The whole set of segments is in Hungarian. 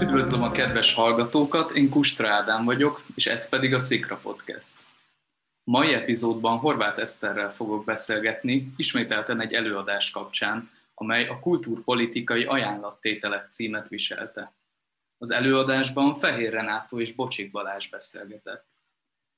Üdvözlöm a kedves hallgatókat, én Kustra Ádám vagyok, és ez pedig a Szikra Podcast. Mai epizódban Horváth Eszterrel fogok beszélgetni, ismételten egy előadás kapcsán, amely a kultúrpolitikai ajánlattételek címet viselte. Az előadásban Fehér Renátó és Bocsik Balázs beszélgetett.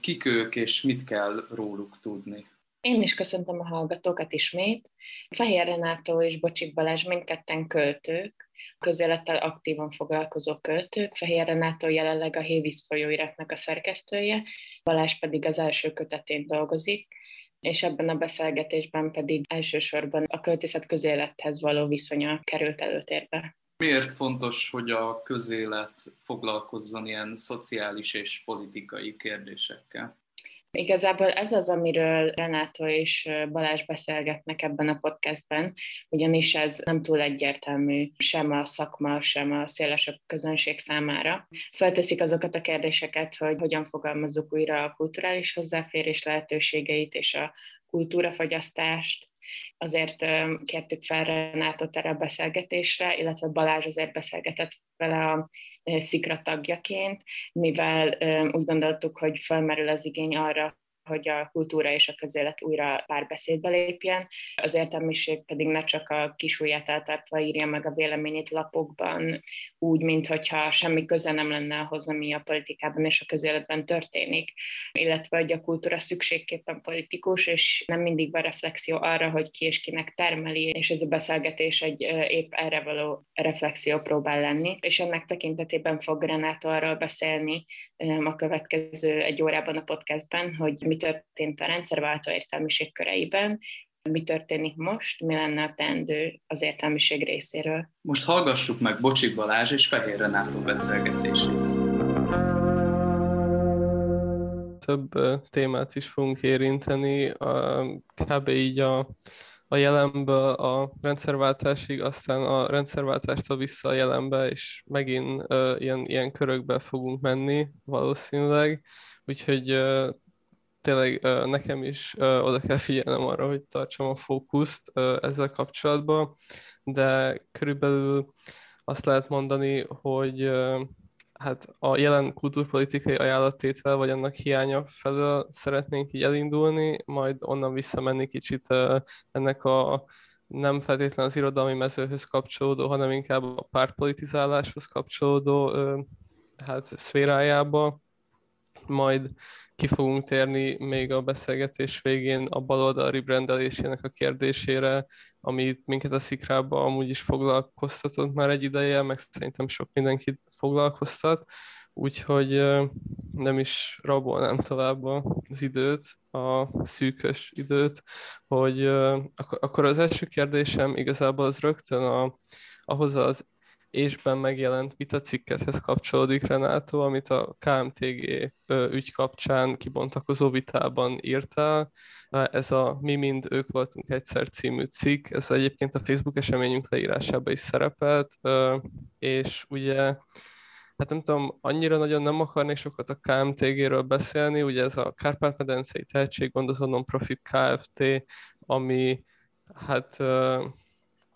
Kik ők és mit kell róluk tudni? Én is köszöntöm a hallgatókat ismét. Fehér Renátó és Bocsik Balázs mindketten költők, közélettel aktívan foglalkozó költők. Fehér Renátó jelenleg a Hévíz folyóiratnak a szerkesztője, Balázs pedig az első kötetén dolgozik, és ebben a beszélgetésben pedig elsősorban a költészet közélethez való viszonya került előtérbe. Miért fontos, hogy a közélet foglalkozzon ilyen szociális és politikai kérdésekkel? Igazából ez az, amiről Renátó és Balázs beszélgetnek ebben a podcastben, ugyanis ez nem túl egyértelmű sem a szakma, sem a szélesebb közönség számára. Felteszik azokat a kérdéseket, hogy hogyan fogalmazzuk újra a kulturális hozzáférés lehetőségeit és a kultúrafogyasztást, azért kértük fel Renátot erre a beszélgetésre, illetve Balázs azért beszélgetett vele a szikra tagjaként, mivel úgy gondoltuk, hogy felmerül az igény arra, hogy a kultúra és a közélet újra párbeszédbe lépjen, az értelmiség pedig ne csak a kis ujját írja meg a véleményét lapokban, úgy, mintha semmi köze nem lenne ahhoz, ami a politikában és a közéletben történik, illetve hogy a kultúra szükségképpen politikus, és nem mindig van reflexió arra, hogy ki és kinek termeli, és ez a beszélgetés egy épp erre való reflexió próbál lenni, és ennek tekintetében fog Renátó arról beszélni a következő egy órában a podcastben, hogy mi történt a rendszerváltó értelmiség köreiben, mi történik most, mi lenne a teendő az értelmiség részéről. Most hallgassuk meg Bocsik Balázs és Fehér Renátó beszélgetését. Több témát is fogunk érinteni, kb. így a, a jelenből a rendszerváltásig, aztán a rendszerváltástól vissza a jelenbe, és megint uh, ilyen, ilyen körökbe fogunk menni valószínűleg, úgyhogy uh, tényleg nekem is oda kell figyelnem arra, hogy tartsam a fókuszt ezzel kapcsolatban, de körülbelül azt lehet mondani, hogy hát a jelen kultúrpolitikai ajánlattétel, vagy annak hiánya felől szeretnénk így elindulni, majd onnan visszamenni kicsit ennek a nem feltétlenül az irodalmi mezőhöz kapcsolódó, hanem inkább a pártpolitizáláshoz kapcsolódó hát szférájába, majd ki fogunk térni még a beszélgetés végén a baloldal rebrandelésének a kérdésére, amit minket a szikrába amúgy is foglalkoztatott már egy ideje, meg szerintem sok mindenkit foglalkoztat, úgyhogy nem is rabolnám tovább az időt, a szűkös időt, hogy akkor az első kérdésem igazából az rögtön a, ahhoz az ésben megjelent vitacikkethez kapcsolódik Renátó, amit a KMTG ügy kapcsán kibontakozó vitában írtál. Ez a Mi mind ők voltunk egyszer című cikk, ez egyébként a Facebook eseményünk leírásában is szerepelt, és ugye hát nem tudom, annyira nagyon nem akarnék sokat a KMTG-ről beszélni, ugye ez a Kárpát-medencei tehetséggondozó non-profit Kft., ami hát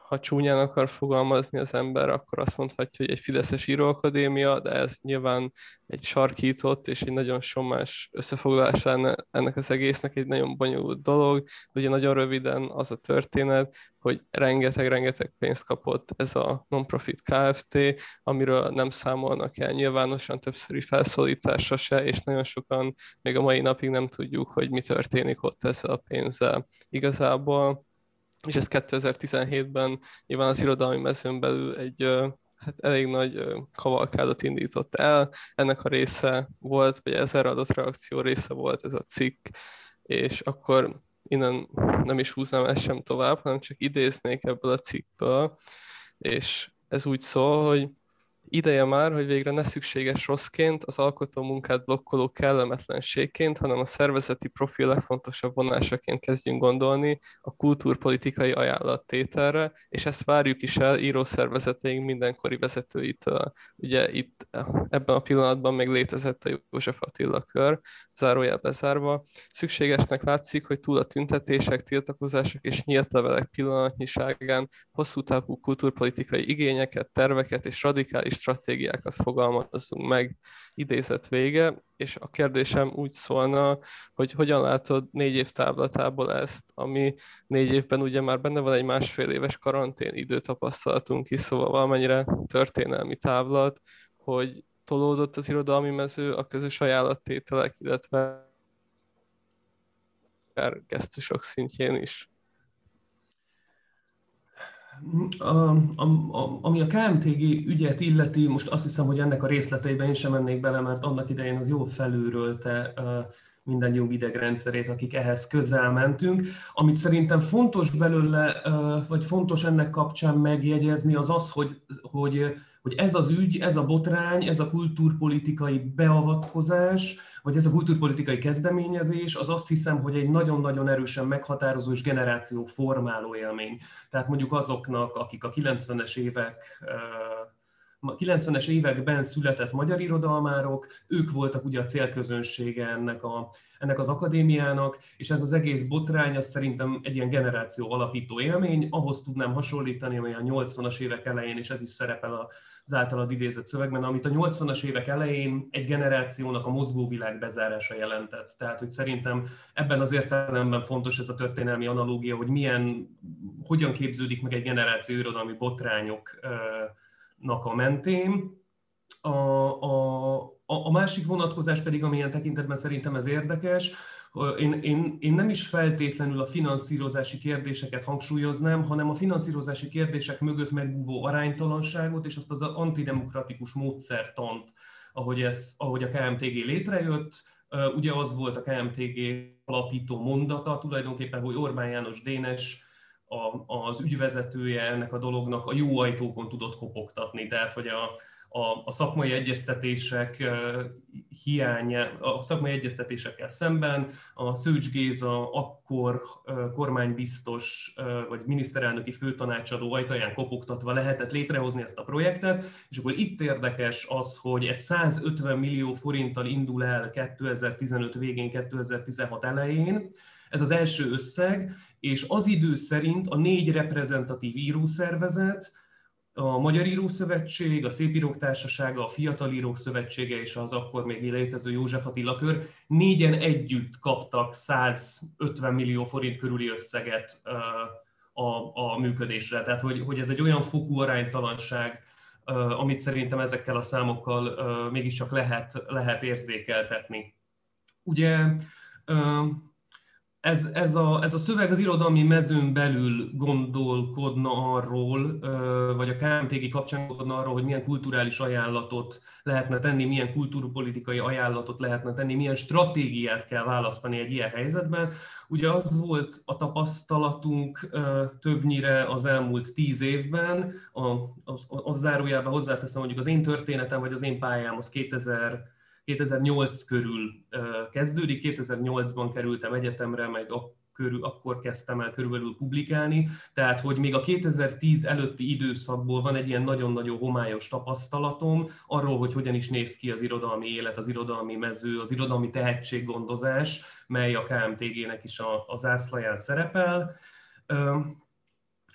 ha csúnyán akar fogalmazni az ember, akkor azt mondhatja, hogy egy Fideszes íróakadémia, de ez nyilván egy sarkított és egy nagyon sommás összefoglalás lenne ennek az egésznek, egy nagyon bonyolult dolog. Ugye nagyon röviden az a történet, hogy rengeteg-rengeteg pénzt kapott ez a non-profit Kft., amiről nem számolnak el nyilvánosan többszöri felszólítása se, és nagyon sokan még a mai napig nem tudjuk, hogy mi történik ott ezzel a pénzzel. Igazából és ez 2017-ben nyilván az irodalmi mezőn belül egy hát elég nagy kavalkádot indított el. Ennek a része volt, vagy ezer adott reakció része volt ez a cikk, és akkor innen nem is húznám ezt sem tovább, hanem csak idéznék ebből a cikkből, és ez úgy szól, hogy Ideje már, hogy végre ne szükséges rosszként, az alkotó munkát blokkoló kellemetlenségként, hanem a szervezeti profil legfontosabb vonásaként kezdjünk gondolni a kultúrpolitikai ajánlattételre, és ezt várjuk is el írószervezeteink mindenkori vezetőitől. Ugye itt ebben a pillanatban még létezett a József Attila kör, zárójel bezárva. Szükségesnek látszik, hogy túl a tüntetések, tiltakozások és nyílt levelek pillanatnyiságán hosszú távú kultúrpolitikai igényeket, terveket és radikális stratégiákat fogalmazzunk meg, idézet vége, és a kérdésem úgy szólna, hogy hogyan látod négy év táblatából ezt, ami négy évben ugye már benne van egy másfél éves karantén időtapasztalatunk is, szóval valamennyire történelmi táblat, hogy tolódott az irodalmi mező a közös ajánlattételek, illetve gesztusok szintjén is. A, a, a, ami a KMTG ügyet illeti, most azt hiszem, hogy ennek a részleteiben én sem mennék bele, mert annak idején az jó felülrölte minden jogidegrendszerét, akik ehhez közel mentünk. Amit szerintem fontos belőle, vagy fontos ennek kapcsán megjegyezni, az az, hogy, hogy hogy ez az ügy, ez a botrány, ez a kultúrpolitikai beavatkozás, vagy ez a kultúrpolitikai kezdeményezés, az azt hiszem, hogy egy nagyon-nagyon erősen meghatározó és generáció formáló élmény. Tehát mondjuk azoknak, akik a 90-es évek 90-es években született magyar irodalmárok, ők voltak ugye a célközönsége ennek, a, ennek az akadémiának, és ez az egész botrány, az szerintem egy ilyen generáció alapító élmény, ahhoz tudnám hasonlítani, ami a 80-as évek elején, és ez is szerepel az általad idézett szövegben, amit a 80-as évek elején egy generációnak a mozgóvilág bezárása jelentett. Tehát, hogy szerintem ebben az értelemben fontos ez a történelmi analógia, hogy milyen, hogyan képződik meg egy generáció irodalmi botrányok nak a mentén. A, a, a másik vonatkozás pedig, amilyen tekintetben szerintem ez érdekes, én, én, én nem is feltétlenül a finanszírozási kérdéseket hangsúlyoznám, hanem a finanszírozási kérdések mögött megbúvó aránytalanságot és azt az antidemokratikus módszertant, ahogy, ez, ahogy a KMTG létrejött. Ugye az volt a KMTG alapító mondata tulajdonképpen, hogy Orbán János Dénes a, az ügyvezetője ennek a dolognak a jó ajtókon tudott kopogtatni, tehát hogy a, a, a szakmai egyeztetések hiánya, a szakmai egyeztetésekkel szemben a Szőcs Géza akkor kormánybiztos vagy miniszterelnöki főtanácsadó ajtaján kopogtatva lehetett létrehozni ezt a projektet, és akkor itt érdekes az, hogy ez 150 millió forinttal indul el 2015 végén, 2016 elején, ez az első összeg, és az idő szerint a négy reprezentatív írószervezet, a Magyar Írószövetség, a Szépírók Társasága, a Fiatal Írók Szövetsége és az akkor még létező József Attila kör négyen együtt kaptak 150 millió forint körüli összeget a, a működésre. Tehát, hogy, hogy ez egy olyan fokú aránytalanság, amit szerintem ezekkel a számokkal mégiscsak lehet, lehet érzékeltetni. Ugye ez, ez, a, ez a szöveg az irodalmi mezőn belül gondolkodna arról, vagy a KMTG kapcsán gondolkodna arról, hogy milyen kulturális ajánlatot lehetne tenni, milyen kultúrpolitikai ajánlatot lehetne tenni, milyen stratégiát kell választani egy ilyen helyzetben. Ugye az volt a tapasztalatunk többnyire az elmúlt tíz évben, a, az, az zárójában hozzáteszem, mondjuk az én történetem, vagy az én pályám az 2000 2008 körül kezdődik, 2008-ban kerültem egyetemre, a körül, akkor kezdtem el körülbelül publikálni, tehát hogy még a 2010 előtti időszakból van egy ilyen nagyon-nagyon homályos tapasztalatom arról, hogy hogyan is néz ki az irodalmi élet, az irodalmi mező, az irodalmi tehetséggondozás, mely a KMTG-nek is a, a zászlaján szerepel,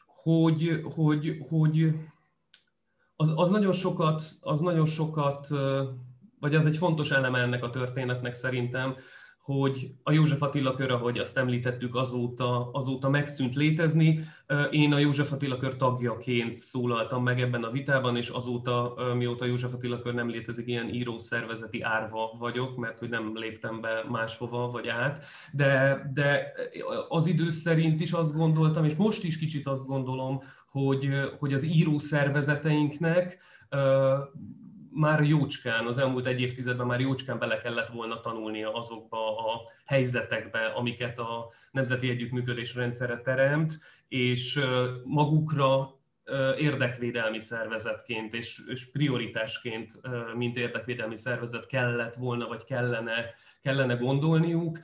hogy, hogy, hogy az, az nagyon sokat, az nagyon sokat vagy az egy fontos eleme ennek a történetnek szerintem, hogy a József Attila kör, ahogy azt említettük, azóta, azóta megszűnt létezni. Én a József Attila kör tagjaként szólaltam meg ebben a vitában, és azóta, mióta József Attila kör nem létezik, ilyen írószervezeti árva vagyok, mert hogy nem léptem be máshova vagy át. De, de az idő szerint is azt gondoltam, és most is kicsit azt gondolom, hogy, hogy az írószervezeteinknek már jócskán, az elmúlt egy évtizedben már jócskán bele kellett volna tanulnia azokba a helyzetekbe, amiket a Nemzeti Együttműködés rendszere teremt, és magukra érdekvédelmi szervezetként és, és prioritásként, mint érdekvédelmi szervezet kellett volna, vagy kellene, kellene gondolniuk.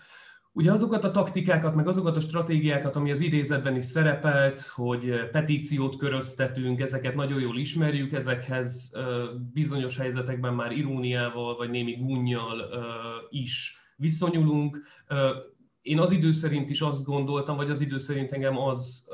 Ugye azokat a taktikákat, meg azokat a stratégiákat, ami az idézetben is szerepelt, hogy petíciót köröztetünk, ezeket nagyon jól ismerjük, ezekhez bizonyos helyzetekben már iróniával vagy némi gúnyjal is viszonyulunk. Én az idő szerint is azt gondoltam, vagy az idő szerint engem az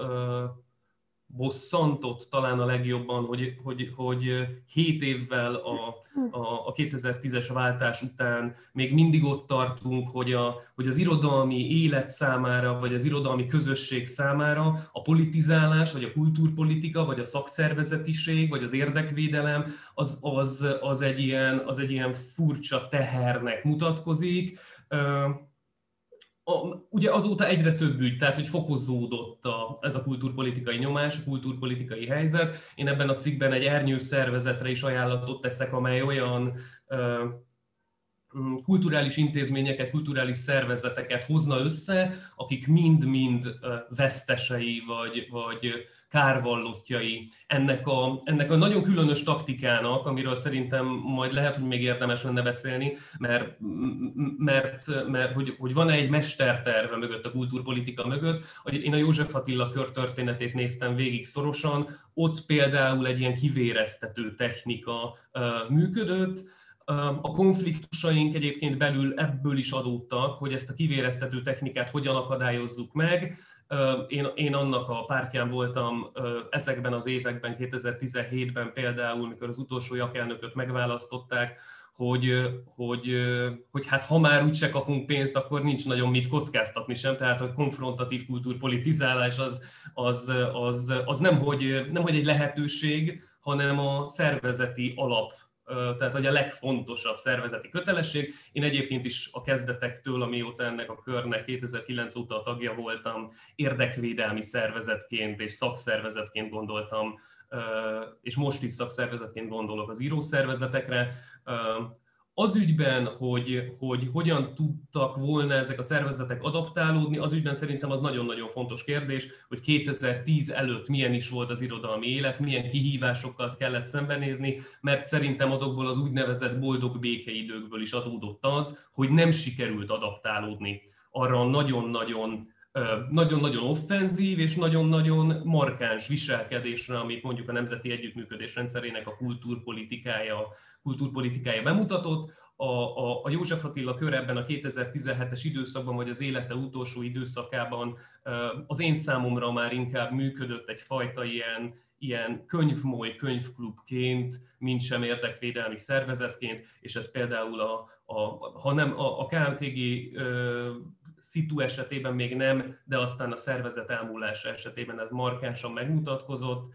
bosszantott talán a legjobban, hogy, hogy, hogy 7 évvel a, a, a 2010-es váltás után még mindig ott tartunk, hogy, a, hogy az irodalmi élet számára, vagy az irodalmi közösség számára a politizálás, vagy a kultúrpolitika, vagy a szakszervezetiség, vagy az érdekvédelem, az, az, az, egy, ilyen, az egy ilyen furcsa tehernek mutatkozik a, ugye azóta egyre több ügy, tehát hogy fokozódott a, ez a kultúrpolitikai nyomás, a kultúrpolitikai helyzet. Én ebben a cikkben egy ernyő szervezetre is ajánlatot teszek, amely olyan ö, kulturális intézményeket, kulturális szervezeteket hozna össze, akik mind-mind vesztesei vagy, vagy kárvallottjai ennek a, ennek a nagyon különös taktikának, amiről szerintem majd lehet, hogy még érdemes lenne beszélni, mert, mert, mert hogy, hogy van-e egy mesterterve mögött, a kultúrpolitika mögött. Én a József Attila körtörténetét néztem végig szorosan, ott például egy ilyen kivéreztető technika működött, a konfliktusaink egyébként belül ebből is adódtak, hogy ezt a kivéreztető technikát hogyan akadályozzuk meg. Én, én annak a pártján voltam ezekben az években, 2017-ben például, mikor az utolsó jakelnököt megválasztották, hogy, hogy, hogy hát ha már úgyse kapunk pénzt, akkor nincs nagyon mit kockáztatni sem, tehát a konfrontatív kultúrpolitizálás az, az, az, az nem, hogy, nem hogy egy lehetőség, hanem a szervezeti alap tehát hogy a legfontosabb szervezeti kötelesség. Én egyébként is a kezdetektől, amióta ennek a körnek 2009 óta a tagja voltam, érdekvédelmi szervezetként és szakszervezetként gondoltam, és most is szakszervezetként gondolok az írószervezetekre az ügyben, hogy, hogy hogyan tudtak volna ezek a szervezetek adaptálódni, az ügyben szerintem az nagyon-nagyon fontos kérdés, hogy 2010 előtt milyen is volt az irodalmi élet, milyen kihívásokkal kellett szembenézni, mert szerintem azokból az úgynevezett boldog békeidőkből is adódott az, hogy nem sikerült adaptálódni arra a nagyon-nagyon nagyon-nagyon offenzív és nagyon-nagyon markáns viselkedésre, amit mondjuk a Nemzeti Együttműködés rendszerének a kultúrpolitikája, kultúrpolitikája bemutatott. A, a, a József Attila kör ebben a 2017-es időszakban, vagy az élete utolsó időszakában az én számomra már inkább működött egyfajta ilyen, ilyen könyvmoly könyvklubként, mint sem érdekvédelmi szervezetként, és ez például a, a, ha nem a, a KMTG szitu esetében még nem, de aztán a szervezet elmúlása esetében ez markánsan megmutatkozott.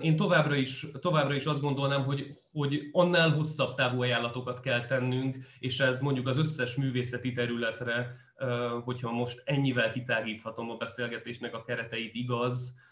Én továbbra is, továbbra is azt gondolnám, hogy, hogy annál hosszabb távú ajánlatokat kell tennünk, és ez mondjuk az összes művészeti területre, hogyha most ennyivel kitágíthatom a beszélgetésnek a kereteit, igaz,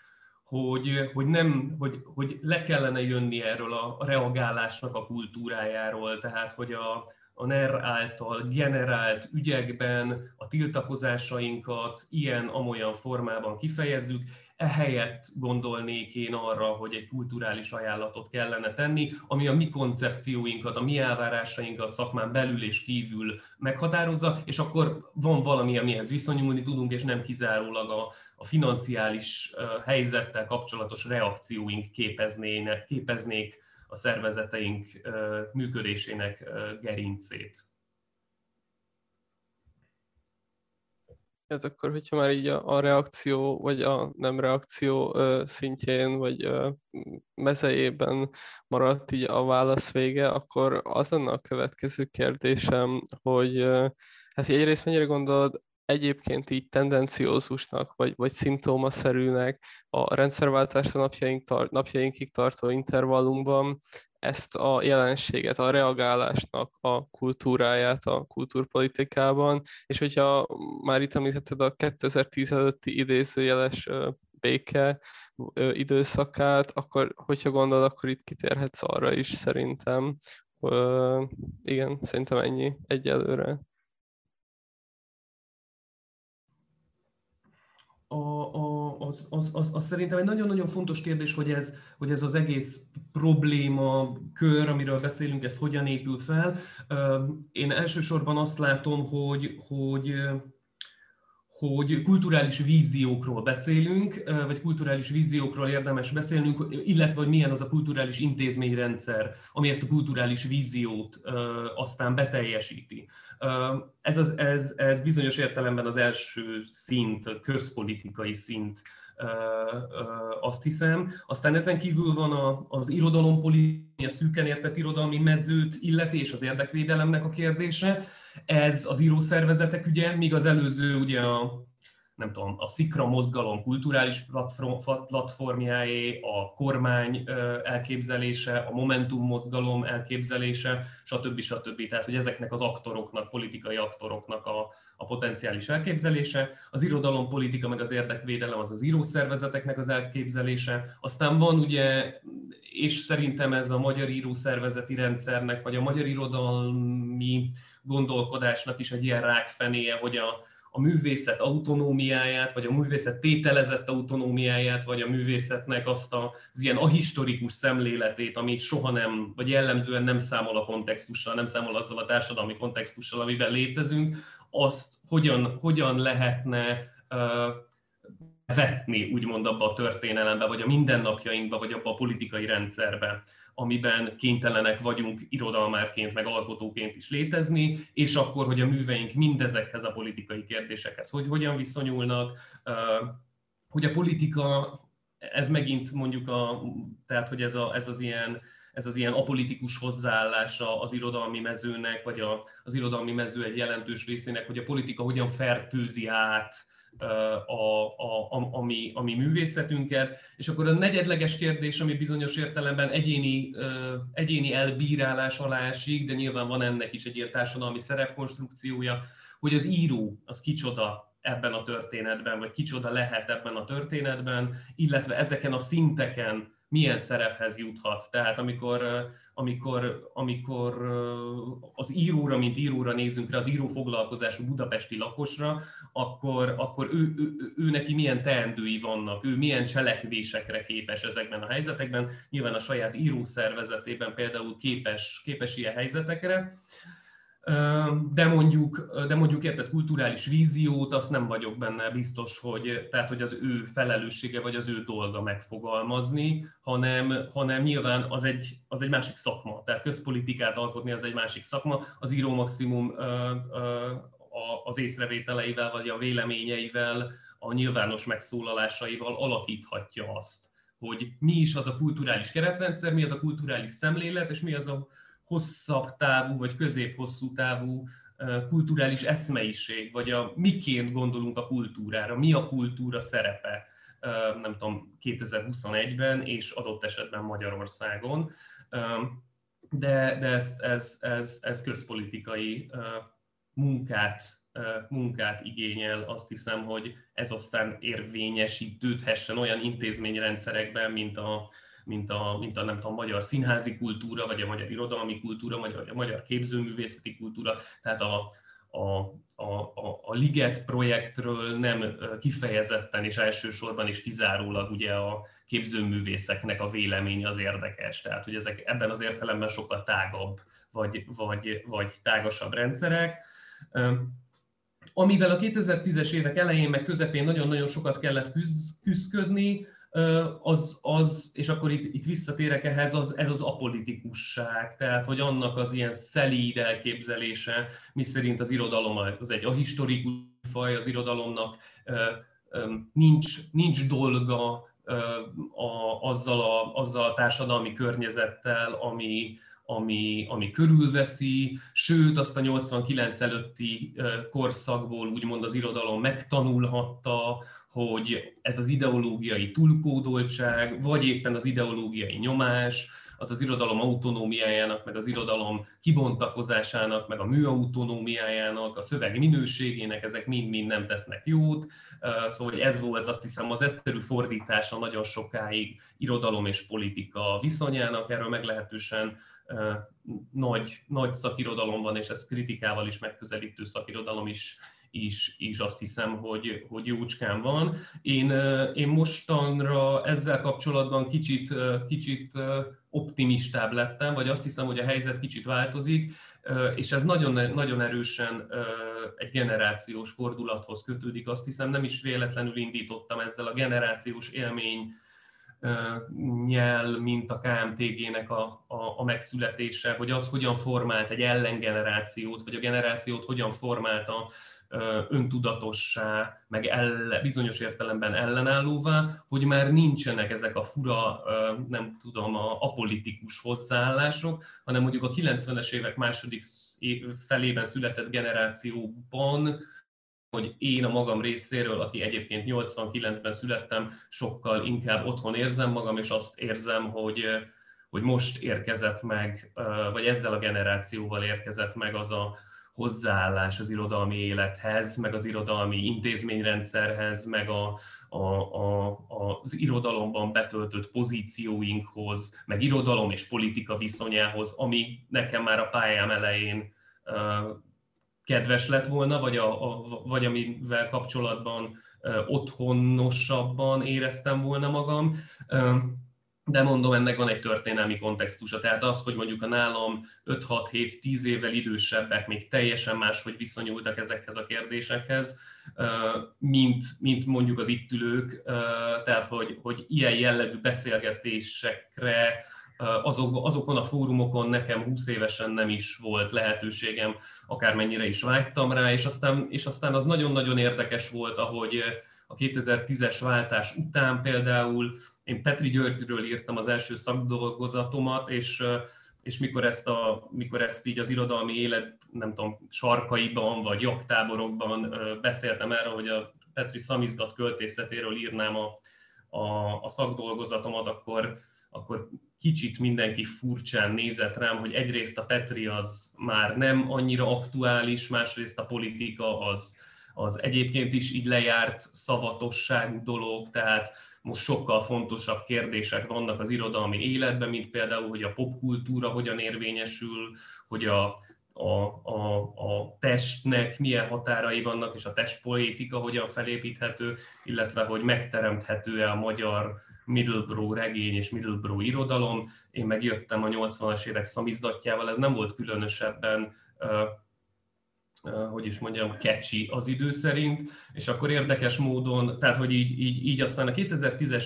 hogy, hogy, nem, hogy, hogy le kellene jönni erről a reagálásnak a kultúrájáról, tehát hogy a, a NER által generált ügyekben a tiltakozásainkat ilyen-amolyan formában kifejezzük, ehelyett gondolnék én arra, hogy egy kulturális ajánlatot kellene tenni, ami a mi koncepcióinkat, a mi elvárásainkat szakmán belül és kívül meghatározza, és akkor van valami, amihez viszonyulni tudunk, és nem kizárólag a, a financiális helyzettel kapcsolatos reakcióink képeznének, képeznék a szervezeteink működésének gerincét. Ez akkor, hogyha már így a, a reakció, vagy a nem reakció ö, szintjén, vagy ö, mezejében maradt így a válasz vége, akkor az lenne a következő kérdésem, hogy ö, hát egyrészt mennyire gondolod egyébként így tendenciózusnak, vagy, vagy szimptómaszerűnek a rendszerváltás a napjaink tar- napjainkig tartó intervallumban ezt a jelenséget, a reagálásnak a kultúráját a kultúrpolitikában, és hogyha már itt említetted a 2010 előtti idézőjeles béke időszakát, akkor hogyha gondolod, akkor itt kitérhetsz arra is szerintem. Igen, szerintem ennyi egyelőre. A, a, az, az, az, az szerintem egy nagyon-nagyon fontos kérdés, hogy ez, hogy ez az egész probléma kör, amiről beszélünk, ez hogyan épül fel. Én elsősorban azt látom, hogy, hogy hogy kulturális víziókról beszélünk, vagy kulturális víziókról érdemes beszélnünk, illetve hogy milyen az a kulturális intézményrendszer, ami ezt a kulturális víziót aztán beteljesíti. Ez, az, ez, ez bizonyos értelemben az első szint, közpolitikai szint azt hiszem. Aztán ezen kívül van az irodalompolitika, a szűken értett irodalmi mezőt illeti, és az érdekvédelemnek a kérdése. Ez az írószervezetek ügye, míg az előző ugye a nem tudom, a Szikra mozgalom kulturális platform, platformjáé, a kormány elképzelése, a Momentum mozgalom elképzelése, stb. stb. Tehát, hogy ezeknek az aktoroknak, politikai aktoroknak a, a potenciális elképzelése, az irodalom politika meg az érdekvédelem az az írószervezeteknek az elképzelése, aztán van ugye, és szerintem ez a magyar írószervezeti rendszernek, vagy a magyar irodalmi gondolkodásnak is egy ilyen rákfenéje, hogy a, a művészet autonómiáját, vagy a művészet tételezett autonómiáját, vagy a művészetnek azt az ilyen ahistorikus szemléletét, ami soha nem, vagy jellemzően nem számol a kontextussal, nem számol azzal a társadalmi kontextussal, amiben létezünk, azt hogyan, hogyan lehetne uh, vetni, úgymond abba a történelembe, vagy a mindennapjainkba, vagy abba a politikai rendszerbe amiben kénytelenek vagyunk irodalmárként, meg alkotóként is létezni, és akkor, hogy a műveink mindezekhez a politikai kérdésekhez hogy hogyan viszonyulnak, hogy a politika, ez megint mondjuk a, tehát hogy ez, a, ez az ilyen ez az ilyen apolitikus hozzáállása az irodalmi mezőnek, vagy a, az irodalmi mező egy jelentős részének, hogy a politika hogyan fertőzi át a, a, a, a, mi, a mi művészetünket. És akkor a negyedleges kérdés, ami bizonyos értelemben egyéni, egyéni elbírálás alá esik, de nyilván van ennek is egy ilyen társadalmi szerepkonstrukciója, hogy az író az kicsoda ebben a történetben, vagy kicsoda lehet ebben a történetben, illetve ezeken a szinteken milyen szerephez juthat. Tehát amikor, amikor, amikor az íróra, mint íróra nézünk rá, az író foglalkozású budapesti lakosra, akkor, akkor ő, ő, ő, ő neki milyen teendői vannak, ő milyen cselekvésekre képes ezekben a helyzetekben, nyilván a saját írószervezetében például képes, képes ilyen helyzetekre, de mondjuk, de mondjuk érted kulturális víziót, azt nem vagyok benne biztos, hogy, tehát, hogy az ő felelőssége vagy az ő dolga megfogalmazni, hanem, hanem nyilván az egy, az egy másik szakma. Tehát közpolitikát alkotni az egy másik szakma. Az író maximum az észrevételeivel vagy a véleményeivel, a nyilvános megszólalásaival alakíthatja azt, hogy mi is az a kulturális keretrendszer, mi az a kulturális szemlélet, és mi az a hosszabb távú vagy közép-hosszú távú kulturális eszmeiség, vagy a miként gondolunk a kultúrára, mi a kultúra szerepe, nem tudom, 2021-ben és adott esetben Magyarországon. De, de ez, ez, ez, ez közpolitikai munkát munkát igényel, azt hiszem, hogy ez aztán érvényesítődhessen olyan intézményrendszerekben, mint a, mint a, mint a, nem tudom, magyar színházi kultúra, vagy a magyar irodalmi kultúra, vagy a magyar képzőművészeti kultúra, tehát a, a, a, a, a Liget projektről nem kifejezetten és elsősorban is kizárólag ugye a képzőművészeknek a véleménye az érdekes. Tehát, hogy ezek ebben az értelemben sokkal tágabb vagy, vagy, vagy tágasabb rendszerek. Amivel a 2010-es évek elején meg közepén nagyon-nagyon sokat kellett küzdködni, az, az, és akkor itt, itt visszatérek ehhez, az, ez az apolitikusság, tehát hogy annak az ilyen szelíd elképzelése, mi szerint az irodalom az egy ahistorikus faj, az irodalomnak nincs, nincs dolga a, azzal, a, azzal a társadalmi környezettel, ami, ami, ami körülveszi, sőt azt a 89 előtti korszakból úgymond az irodalom megtanulhatta, hogy ez az ideológiai túlkódoltság, vagy éppen az ideológiai nyomás, az az irodalom autonómiájának, meg az irodalom kibontakozásának, meg a műautonómiájának, a szöveg minőségének, ezek mind-mind nem tesznek jót. Szóval ez volt azt hiszem az egyszerű fordítása nagyon sokáig irodalom és politika viszonyának, erről meglehetősen nagy, nagy szakirodalom van, és ez kritikával is megközelítő szakirodalom is is, is azt hiszem, hogy, hogy jócskán van. Én, én mostanra ezzel kapcsolatban kicsit, kicsit optimistább lettem, vagy azt hiszem, hogy a helyzet kicsit változik, és ez nagyon, nagyon erősen egy generációs fordulathoz kötődik. Azt hiszem, nem is véletlenül indítottam ezzel a generációs élmény nyel, mint a KMTG-nek a, a, a megszületése, hogy az hogyan formált egy ellengenerációt, vagy a generációt hogyan formálta öntudatossá, meg elle, bizonyos értelemben ellenállóvá, hogy már nincsenek ezek a fura, nem tudom, a apolitikus hozzáállások, hanem mondjuk a 90-es évek második felében született generációban hogy én a magam részéről, aki egyébként 89-ben születtem, sokkal inkább otthon érzem magam, és azt érzem, hogy, hogy most érkezett meg, vagy ezzel a generációval érkezett meg az a hozzáállás az irodalmi élethez, meg az irodalmi intézményrendszerhez, meg a, a, a, az irodalomban betöltött pozícióinkhoz, meg irodalom és politika viszonyához, ami nekem már a pályám elején kedves lett volna, vagy, a, a, vagy amivel kapcsolatban otthonosabban éreztem volna magam. De mondom, ennek van egy történelmi kontextusa. Tehát az, hogy mondjuk a nálam 5-6-7-10 évvel idősebbek még teljesen máshogy viszonyultak ezekhez a kérdésekhez, mint, mint mondjuk az itt ülők. Tehát, hogy, hogy ilyen jellegű beszélgetésekre azok, azokon a fórumokon nekem 20 évesen nem is volt lehetőségem, akármennyire is vágytam rá, és aztán, és aztán az nagyon-nagyon érdekes volt, ahogy a 2010-es váltás után például én Petri Györgyről írtam az első szakdolgozatomat, és és mikor ezt, a, mikor ezt így az irodalmi élet, nem tudom, sarkaiban vagy jaktáborokban beszéltem erről, hogy a Petri szamizdat költészetéről írnám a, a, a szakdolgozatomat, akkor, akkor kicsit mindenki furcsán nézett rám, hogy egyrészt a Petri az már nem annyira aktuális, másrészt a politika az, az egyébként is így lejárt szavatosságú dolog, tehát most sokkal fontosabb kérdések vannak az irodalmi életben, mint például, hogy a popkultúra hogyan érvényesül, hogy a, a, a, a testnek milyen határai vannak, és a testpoétika hogyan felépíthető, illetve hogy megteremthető-e a magyar Middlebrough regény és Middlebrough irodalom. Én megjöttem a 80-as évek szamizdatjával, ez nem volt különösebben hogy is mondjam, catchy az idő szerint, és akkor érdekes módon, tehát hogy így, így, így aztán a 2010-es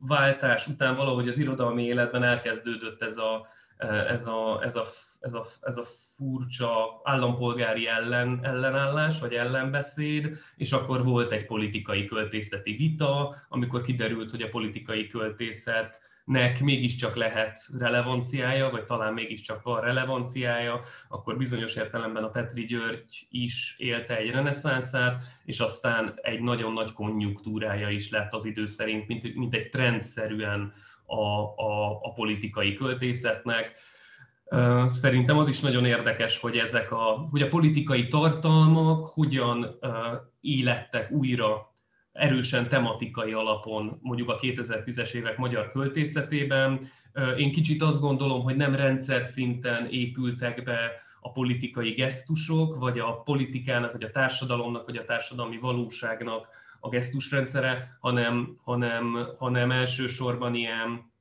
váltás után valahogy az irodalmi életben elkezdődött ez a, ez a, ez a, ez a, ez a furcsa állampolgári ellen, ellenállás, vagy ellenbeszéd, és akkor volt egy politikai költészeti vita, amikor kiderült, hogy a politikai költészet nek mégiscsak lehet relevanciája, vagy talán mégiscsak van relevanciája, akkor bizonyos értelemben a Petri György is élte egy reneszánszát, és aztán egy nagyon nagy konjunktúrája is lett az idő szerint, mint, mint egy trendszerűen a, a, a politikai költészetnek. Szerintem az is nagyon érdekes, hogy ezek a, hogy a politikai tartalmak hogyan élettek újra erősen tematikai alapon mondjuk a 2010-es évek magyar költészetében. Én kicsit azt gondolom, hogy nem rendszer szinten épültek be a politikai gesztusok, vagy a politikának, vagy a társadalomnak, vagy a társadalmi valóságnak a gesztusrendszere, hanem, hanem, hanem elsősorban ilyen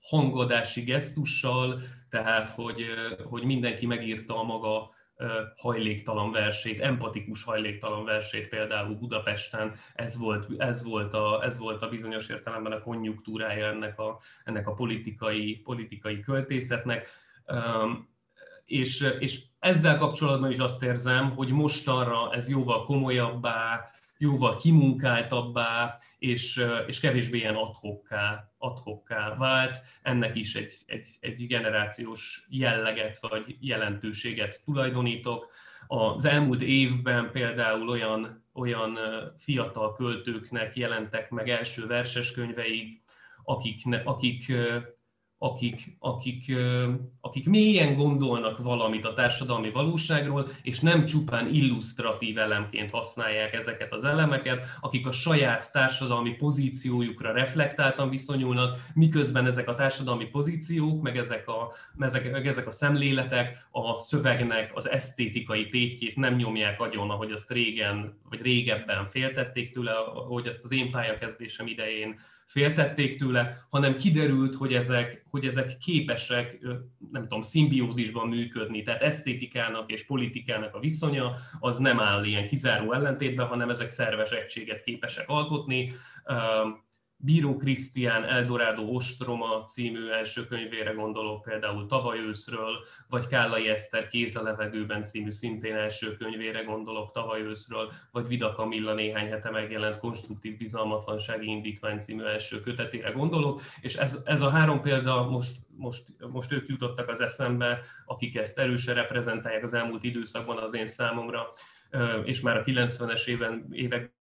hangadási gesztussal, tehát hogy, hogy mindenki megírta a maga hajléktalan versét, empatikus hajléktalan versét például Budapesten, ez volt, ez volt, a, ez volt a bizonyos értelemben a konjunktúrája ennek a, ennek a politikai, politikai költészetnek. És, és ezzel kapcsolatban is azt érzem, hogy mostanra ez jóval komolyabbá, jóval kimunkáltabbá, és, és kevésbé ilyen adhokká, adhokká vált. Ennek is egy, egy, egy generációs jelleget vagy jelentőséget tulajdonítok. Az elmúlt évben például olyan, olyan fiatal költőknek jelentek meg első verseskönyvei, akik, akik akik, akik, akik mélyen gondolnak valamit a társadalmi valóságról, és nem csupán illusztratív elemként használják ezeket az elemeket, akik a saját társadalmi pozíciójukra reflektáltan viszonyulnak, miközben ezek a társadalmi pozíciók, meg ezek a, ezek, meg ezek a szemléletek a szövegnek az esztétikai tétjét nem nyomják agyon, ahogy azt régen, vagy régebben féltették tőle, ahogy ezt az én pályakezdésem idején féltették tőle, hanem kiderült, hogy ezek, hogy ezek képesek, nem tudom, szimbiózisban működni, tehát esztétikának és politikának a viszonya az nem áll ilyen kizáró ellentétben, hanem ezek szerves egységet képesek alkotni. Bíró Krisztián Eldorado Ostroma című első könyvére gondolok például tavaly őszről, vagy Kállai Eszter Kéz a levegőben című szintén első könyvére gondolok tavaly őszről, vagy Vida Kamilla néhány hete megjelent Konstruktív Bizalmatlansági Indítvány című első kötetére gondolok, és ez, ez a három példa most, most, most ők jutottak az eszembe, akik ezt erősen reprezentálják az elmúlt időszakban az én számomra, és már a 90-es éven, évek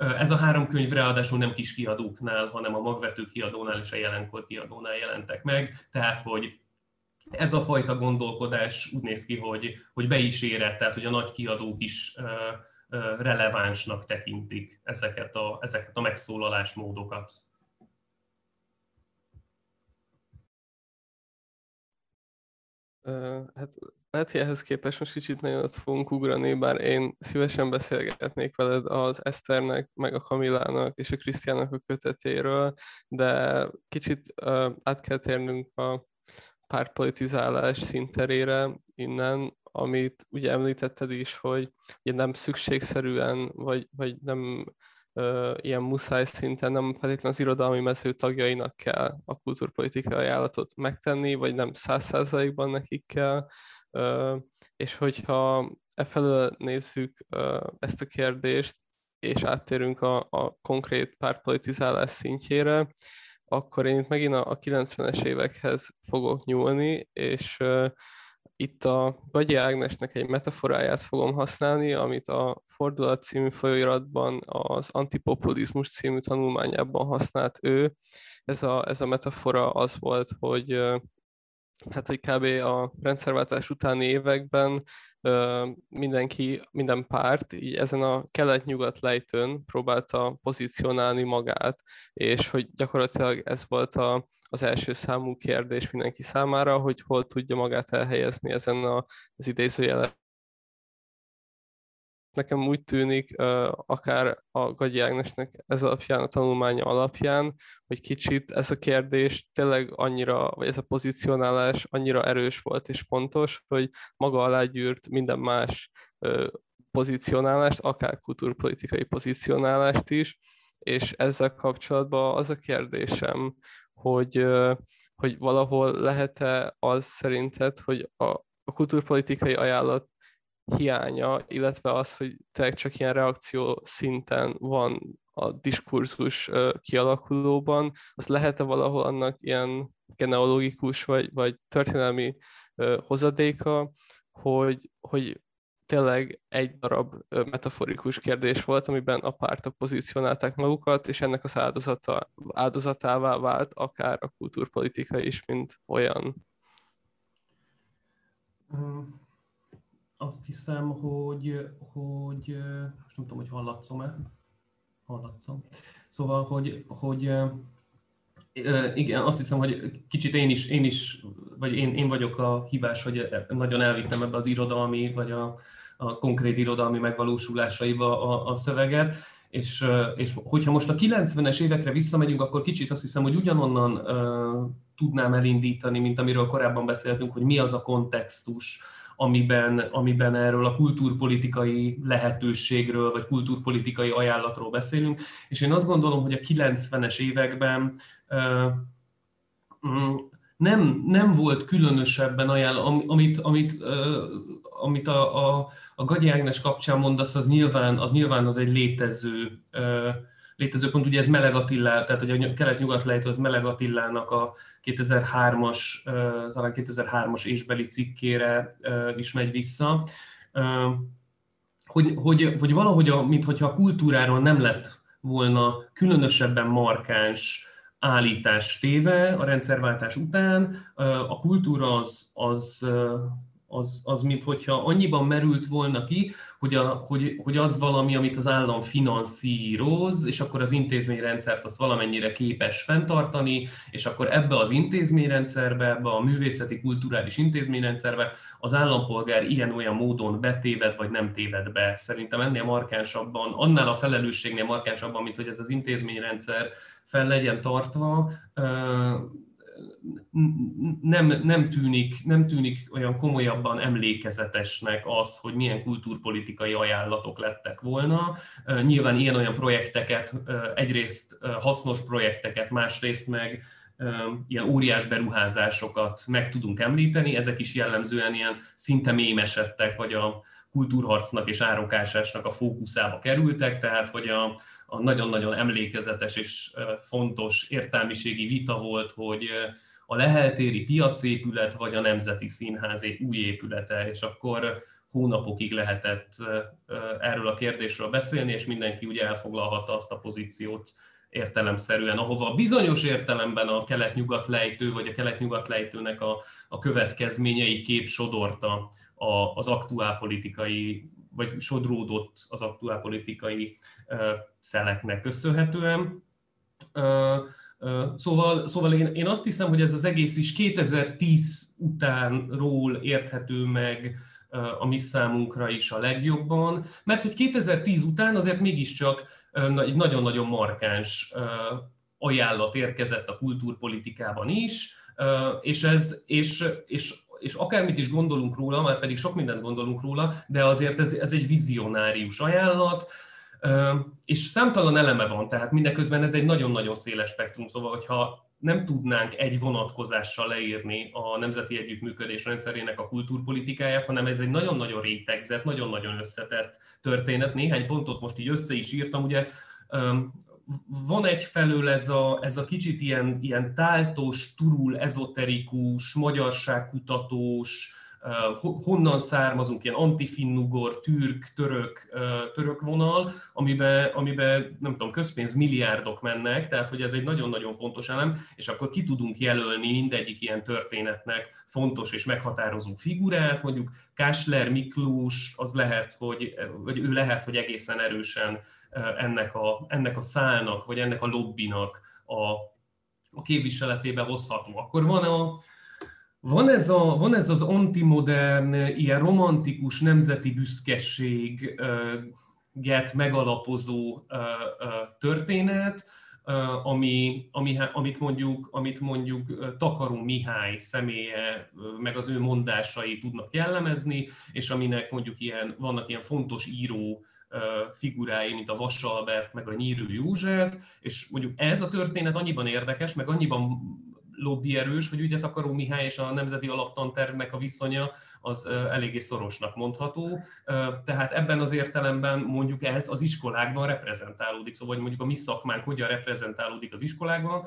ez a három könyv ráadásul nem kis kiadóknál, hanem a magvető kiadónál és a jelenkor kiadónál jelentek meg, tehát hogy ez a fajta gondolkodás úgy néz ki, hogy, hogy be is érett, tehát hogy a nagy kiadók is relevánsnak tekintik ezeket a, ezeket a megszólalásmódokat. Hát lehet, hogy ehhez képest most kicsit nagyon ott fogunk ugrani, bár én szívesen beszélgetnék veled az Eszternek, meg a Kamilának és a Krisztiának a kötetéről, de kicsit uh, át kell térnünk a pártpolitizálás szinterére innen, amit ugye említetted is, hogy ugye nem szükségszerűen, vagy, vagy nem ilyen muszáj szinten, nem feltétlenül az irodalmi mező tagjainak kell a kulturpolitikai ajánlatot megtenni, vagy nem száz százalékban nekik kell, és hogyha e felől nézzük ezt a kérdést, és áttérünk a, a konkrét pártpolitizálás szintjére, akkor én itt megint a, a 90-es évekhez fogok nyúlni, és uh, itt a Gagyi Ágnesnek egy metaforáját fogom használni, amit a Fordulat című folyóiratban az Antipopulizmus című tanulmányában használt ő. Ez a, ez a metafora az volt, hogy uh, hát hogy kb. a rendszerváltás utáni években mindenki, minden párt így ezen a kelet-nyugat lejtőn próbálta pozícionálni magát, és hogy gyakorlatilag ez volt a, az első számú kérdés mindenki számára, hogy hol tudja magát elhelyezni ezen a, az idézőjeles nekem úgy tűnik, akár a Gagyi Ágnesnek ez alapján, a tanulmánya alapján, hogy kicsit ez a kérdés tényleg annyira, vagy ez a pozicionálás annyira erős volt és fontos, hogy maga alá gyűrt minden más pozicionálást, akár kulturpolitikai pozicionálást is, és ezzel kapcsolatban az a kérdésem, hogy, hogy valahol lehet-e az szerinted, hogy a, a kulturpolitikai ajánlat hiánya, illetve az, hogy tényleg csak ilyen reakció szinten van a diskurzus kialakulóban, az lehet-e valahol annak ilyen genealógikus vagy, vagy történelmi hozadéka, hogy, hogy tényleg egy darab metaforikus kérdés volt, amiben a pártok pozícionálták magukat, és ennek az áldozata, áldozatává vált akár a kultúrpolitika is, mint olyan. Hmm azt hiszem, hogy, hogy most nem tudom, hogy hallatszom-e. Hallatszom. Szóval, hogy, hogy igen, azt hiszem, hogy kicsit én is, én is vagy én, én vagyok a hibás, hogy nagyon elvittem ebbe az irodalmi, vagy a, a konkrét irodalmi megvalósulásaiba a, a szöveget, és, és hogyha most a 90-es évekre visszamegyünk, akkor kicsit azt hiszem, hogy ugyanonnan uh, tudnám elindítani, mint amiről korábban beszéltünk, hogy mi az a kontextus, amiben, amiben erről a kultúrpolitikai lehetőségről, vagy kultúrpolitikai ajánlatról beszélünk. És én azt gondolom, hogy a 90-es években mm, nem, nem volt különösebben ajánlat, amit, amit, amit a, a, a Gagyi Ágnes kapcsán mondasz, az nyilván az, nyilván az egy létező létező pont, ugye ez Meleg Attila, tehát hogy a kelet-nyugat lejtő az Meleg Attilának a 2003-as, talán 2003-as ésbeli cikkére is megy vissza, hogy, hogy, hogy valahogy, a, mintha a kultúráról nem lett volna különösebben markáns állítás téve a rendszerváltás után, a kultúra az, az az, az mint hogyha annyiban merült volna ki, hogy, a, hogy, hogy az valami, amit az állam finanszíroz, és akkor az intézményrendszert azt valamennyire képes fenntartani, és akkor ebbe az intézményrendszerbe, ebbe a művészeti, kulturális intézményrendszerbe az állampolgár ilyen-olyan módon betéved, vagy nem téved be. Szerintem ennél markánsabban, annál a felelősségnél markánsabban, mint hogy ez az intézményrendszer fel legyen tartva, nem, nem, tűnik, nem tűnik olyan komolyabban emlékezetesnek az, hogy milyen kultúrpolitikai ajánlatok lettek volna. Nyilván ilyen-olyan projekteket, egyrészt hasznos projekteket, másrészt meg ilyen óriás beruházásokat meg tudunk említeni, ezek is jellemzően ilyen szinte mémesedtek, vagy a kultúrharcnak és árokásásnak a fókuszába kerültek, tehát hogy a, a nagyon-nagyon emlékezetes és fontos értelmiségi vita volt, hogy a leheltéri piacépület vagy a Nemzeti Színház új épülete, és akkor hónapokig lehetett erről a kérdésről beszélni, és mindenki ugye elfoglalhatta azt a pozíciót értelemszerűen, ahova bizonyos értelemben a kelet-nyugat lejtő, vagy a kelet-nyugat lejtőnek a, a következményei kép sodorta a, az aktuálpolitikai, vagy sodródott az aktuálpolitikai szeleknek köszönhetően. Szóval, szóval én, én azt hiszem, hogy ez az egész is 2010 utánról érthető meg a mi számunkra is a legjobban, mert hogy 2010 után azért mégiscsak egy nagyon-nagyon markáns ajánlat érkezett a kultúrpolitikában is, és, ez, és, és, és akármit is gondolunk róla, már pedig sok mindent gondolunk róla, de azért ez, ez egy vizionárius ajánlat, és számtalan eleme van, tehát mindeközben ez egy nagyon-nagyon széles spektrum, szóval hogyha nem tudnánk egy vonatkozással leírni a nemzeti együttműködés rendszerének a kultúrpolitikáját, hanem ez egy nagyon-nagyon rétegzett, nagyon-nagyon összetett történet. Néhány pontot most így össze is írtam, ugye van egyfelől ez a, ez a kicsit ilyen, ilyen táltos, turul, ezoterikus, magyarságkutatós, honnan származunk, ilyen antifinnugor, türk, török, török vonal, amiben, amiben nem tudom, közpénz milliárdok mennek, tehát hogy ez egy nagyon-nagyon fontos elem, és akkor ki tudunk jelölni mindegyik ilyen történetnek fontos és meghatározó figurát, mondjuk Kásler Miklós, az lehet, hogy, vagy ő lehet, hogy egészen erősen ennek a, ennek a szálnak, vagy ennek a lobbinak a, a képviseletébe hozható. Akkor van a, van ez, a, van ez az antimodern, ilyen romantikus nemzeti büszkeséget megalapozó történet, ami, ami, amit, mondjuk, amit mondjuk Takaró Mihály személye, meg az ő mondásai tudnak jellemezni, és aminek mondjuk ilyen, vannak ilyen fontos író figurái, mint a Vas Albert, meg a Nyírő József, és mondjuk ez a történet annyiban érdekes, meg annyiban lobbyerős, hogy ugye Takaró Mihály és a Nemzeti Alaptantervnek a viszonya az eléggé szorosnak mondható. Tehát ebben az értelemben mondjuk ez az iskolákban reprezentálódik, szóval mondjuk a mi szakmánk hogyan reprezentálódik az iskolákban,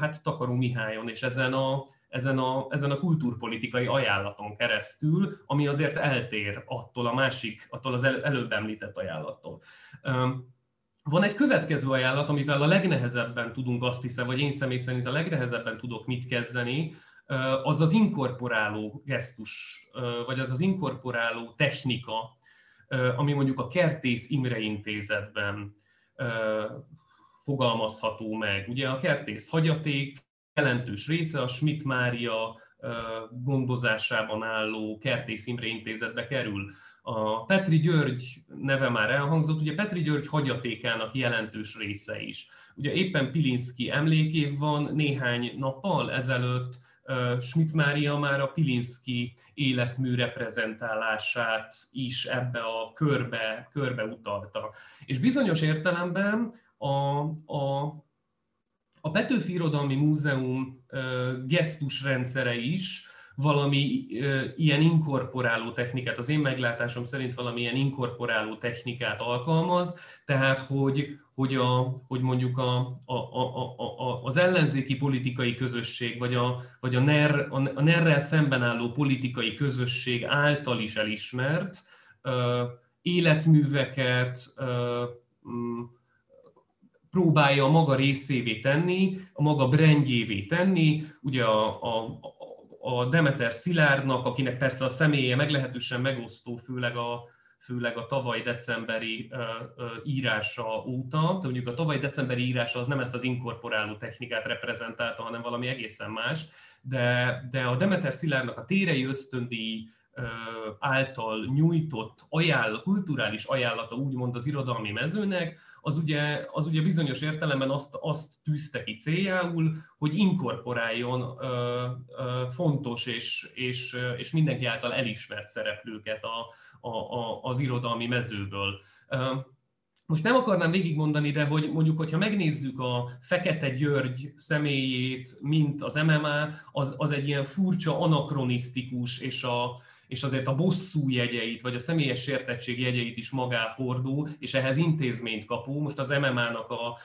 hát Takaró Mihályon, és ezen a, ezen a, ezen a kultúrpolitikai ajánlaton keresztül, ami azért eltér attól a másik, attól az előbb említett ajánlattól. Van egy következő ajánlat, amivel a legnehezebben tudunk azt hiszem, vagy én személy szerint a legnehezebben tudok mit kezdeni, az az inkorporáló gesztus, vagy az az inkorporáló technika, ami mondjuk a Kertész Imre Intézetben fogalmazható meg. Ugye a Kertész hagyaték jelentős része a Schmidt Mária gondozásában álló Kertész Imre Intézetbe kerül. A Petri György neve már elhangzott, ugye Petri György hagyatékának jelentős része is. Ugye éppen Pilinszki emlékév van, néhány nappal ezelőtt Schmidt Mária már a Pilinszki életmű reprezentálását is ebbe a körbe, körbe utalta. És bizonyos értelemben a, a, a Petőfi Irodalmi Múzeum gesztusrendszere is valami ilyen inkorporáló technikát, az én meglátásom szerint valami ilyen inkorporáló technikát alkalmaz, tehát hogy, hogy, a, hogy mondjuk a, a, a, a, az ellenzéki politikai közösség, vagy a, vagy a, NER, a NER-rel szemben álló politikai közösség által is elismert életműveket, ö, próbálja a maga részévé tenni, a maga brandjévé tenni. Ugye a, a, a Demeter Szilárdnak, akinek persze a személye meglehetősen megosztó, főleg a, főleg a tavaly decemberi írása óta. De mondjuk a tavaly decemberi írása az nem ezt az inkorporáló technikát reprezentálta, hanem valami egészen más. De, de a Demeter Szilárdnak a térei ösztöndíj által nyújtott ajánl, kulturális ajánlata úgymond az irodalmi mezőnek, az ugye, az ugye bizonyos értelemben azt, azt tűzte ki céljául, hogy inkorporáljon ö, ö, fontos és, és, és mindenki által elismert szereplőket a, a, a, az irodalmi mezőből. Most nem akarnám végigmondani, de hogy mondjuk, hogyha megnézzük a Fekete György személyét, mint az MMA, az, az egy ilyen furcsa, anakronisztikus, és, a, és azért a bosszú jegyeit, vagy a személyes sértettség jegyeit is magá hordó, és ehhez intézményt kapó. Most az MMA-nak a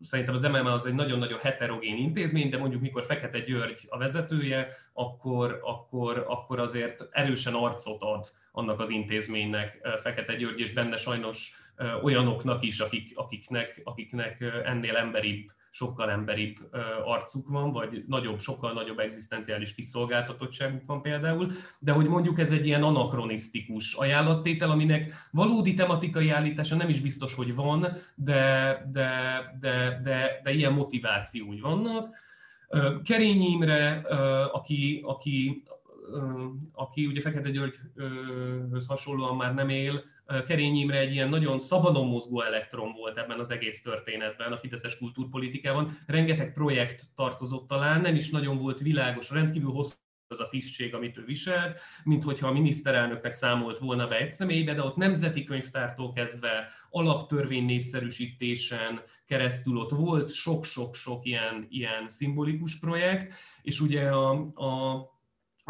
szerintem az MMA az egy nagyon-nagyon heterogén intézmény, de mondjuk mikor Fekete György a vezetője, akkor, akkor, akkor azért erősen arcot ad annak az intézménynek Fekete György, és benne sajnos olyanoknak is, akik, akiknek, akiknek ennél emberibb, sokkal emberibb arcuk van, vagy nagyobb, sokkal nagyobb egzisztenciális kiszolgáltatottságuk van például, de hogy mondjuk ez egy ilyen anakronisztikus ajánlattétel, aminek valódi tematikai állítása nem is biztos, hogy van, de, de, de, de, de ilyen motivációi vannak. Kerényi Imre, aki, aki, aki ugye Fekete Györgyhöz hasonlóan már nem él, Kerény Imre egy ilyen nagyon szabadon mozgó elektron volt ebben az egész történetben, a fideszes kultúrpolitikában. Rengeteg projekt tartozott talán, nem is nagyon volt világos, rendkívül hosszú az a tisztség, amit ő viselt, mint hogyha a miniszterelnöknek számolt volna be egy személybe, de ott nemzeti könyvtártól kezdve alaptörvény népszerűsítésen keresztül ott volt sok-sok-sok ilyen, ilyen szimbolikus projekt, és ugye a, a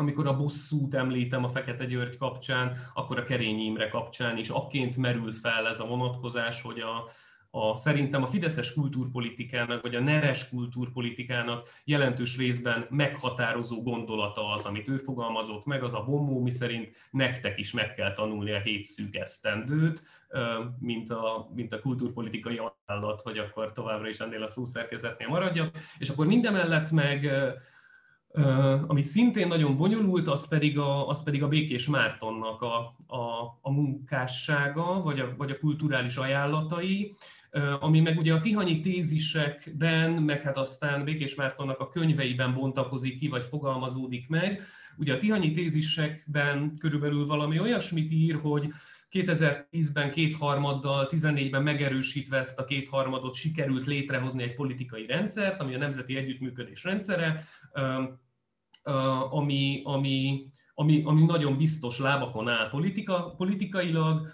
amikor a bosszút említem a Fekete György kapcsán, akkor a Kerényi Imre kapcsán is akként merül fel ez a vonatkozás, hogy a, a, szerintem a fideszes kultúrpolitikának, vagy a neres kultúrpolitikának jelentős részben meghatározó gondolata az, amit ő fogalmazott meg, az a bombó, mi szerint nektek is meg kell tanulni a hét szűk esztendőt, mint a, mint a kultúrpolitikai állat, hogy akkor továbbra is ennél a szószerkezetnél maradjak. És akkor mindemellett meg ami szintén nagyon bonyolult, az pedig a, az pedig a Békés Mártonnak a, a, a munkássága, vagy a, vagy a kulturális ajánlatai, ami meg ugye a tihanyi tézisekben, meg hát aztán Békés Mártonnak a könyveiben bontakozik ki, vagy fogalmazódik meg. Ugye a tihanyi tézisekben körülbelül valami olyasmit ír, hogy 2010-ben kétharmaddal, 14-ben megerősítve ezt a kétharmadot sikerült létrehozni egy politikai rendszert, ami a Nemzeti Együttműködés rendszere, ami, ami, ami, ami nagyon biztos lábakon áll politika, politikailag,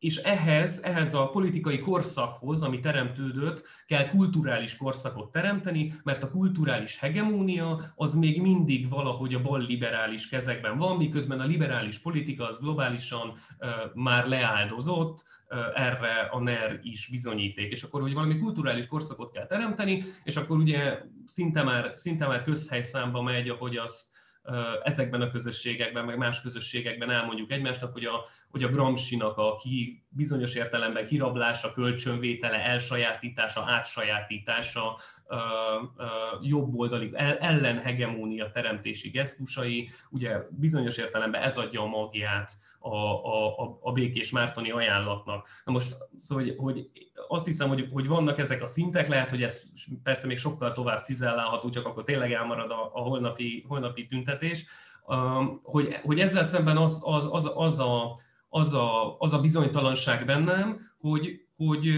és ehhez, ehhez a politikai korszakhoz, ami teremtődött, kell kulturális korszakot teremteni, mert a kulturális hegemónia az még mindig valahogy a bal liberális kezekben van, miközben a liberális politika az globálisan már leáldozott, erre a NER is bizonyíték. És akkor, hogy valami kulturális korszakot kell teremteni, és akkor ugye szinte már, szinte már közhelyszámba megy, ahogy azt ezekben a közösségekben, meg más közösségekben elmondjuk egymásnak, hogy a, hogy a Gramscinak a ki, bizonyos értelemben kirablása, kölcsönvétele, elsajátítása, átsajátítása, jobboldali ellenhegemónia teremtési gesztusai, ugye bizonyos értelemben ez adja a magját a, a, a Békés Mártoni ajánlatnak. Na most, szóval, hogy, hogy azt hiszem, hogy, hogy vannak ezek a szintek, lehet, hogy ez persze még sokkal tovább cizellálható, csak akkor tényleg elmarad a, a holnapi, holnapi tüntetés, hogy, hogy ezzel szemben az, az, az, az a az a, az a bizonytalanság bennem, hogy, hogy,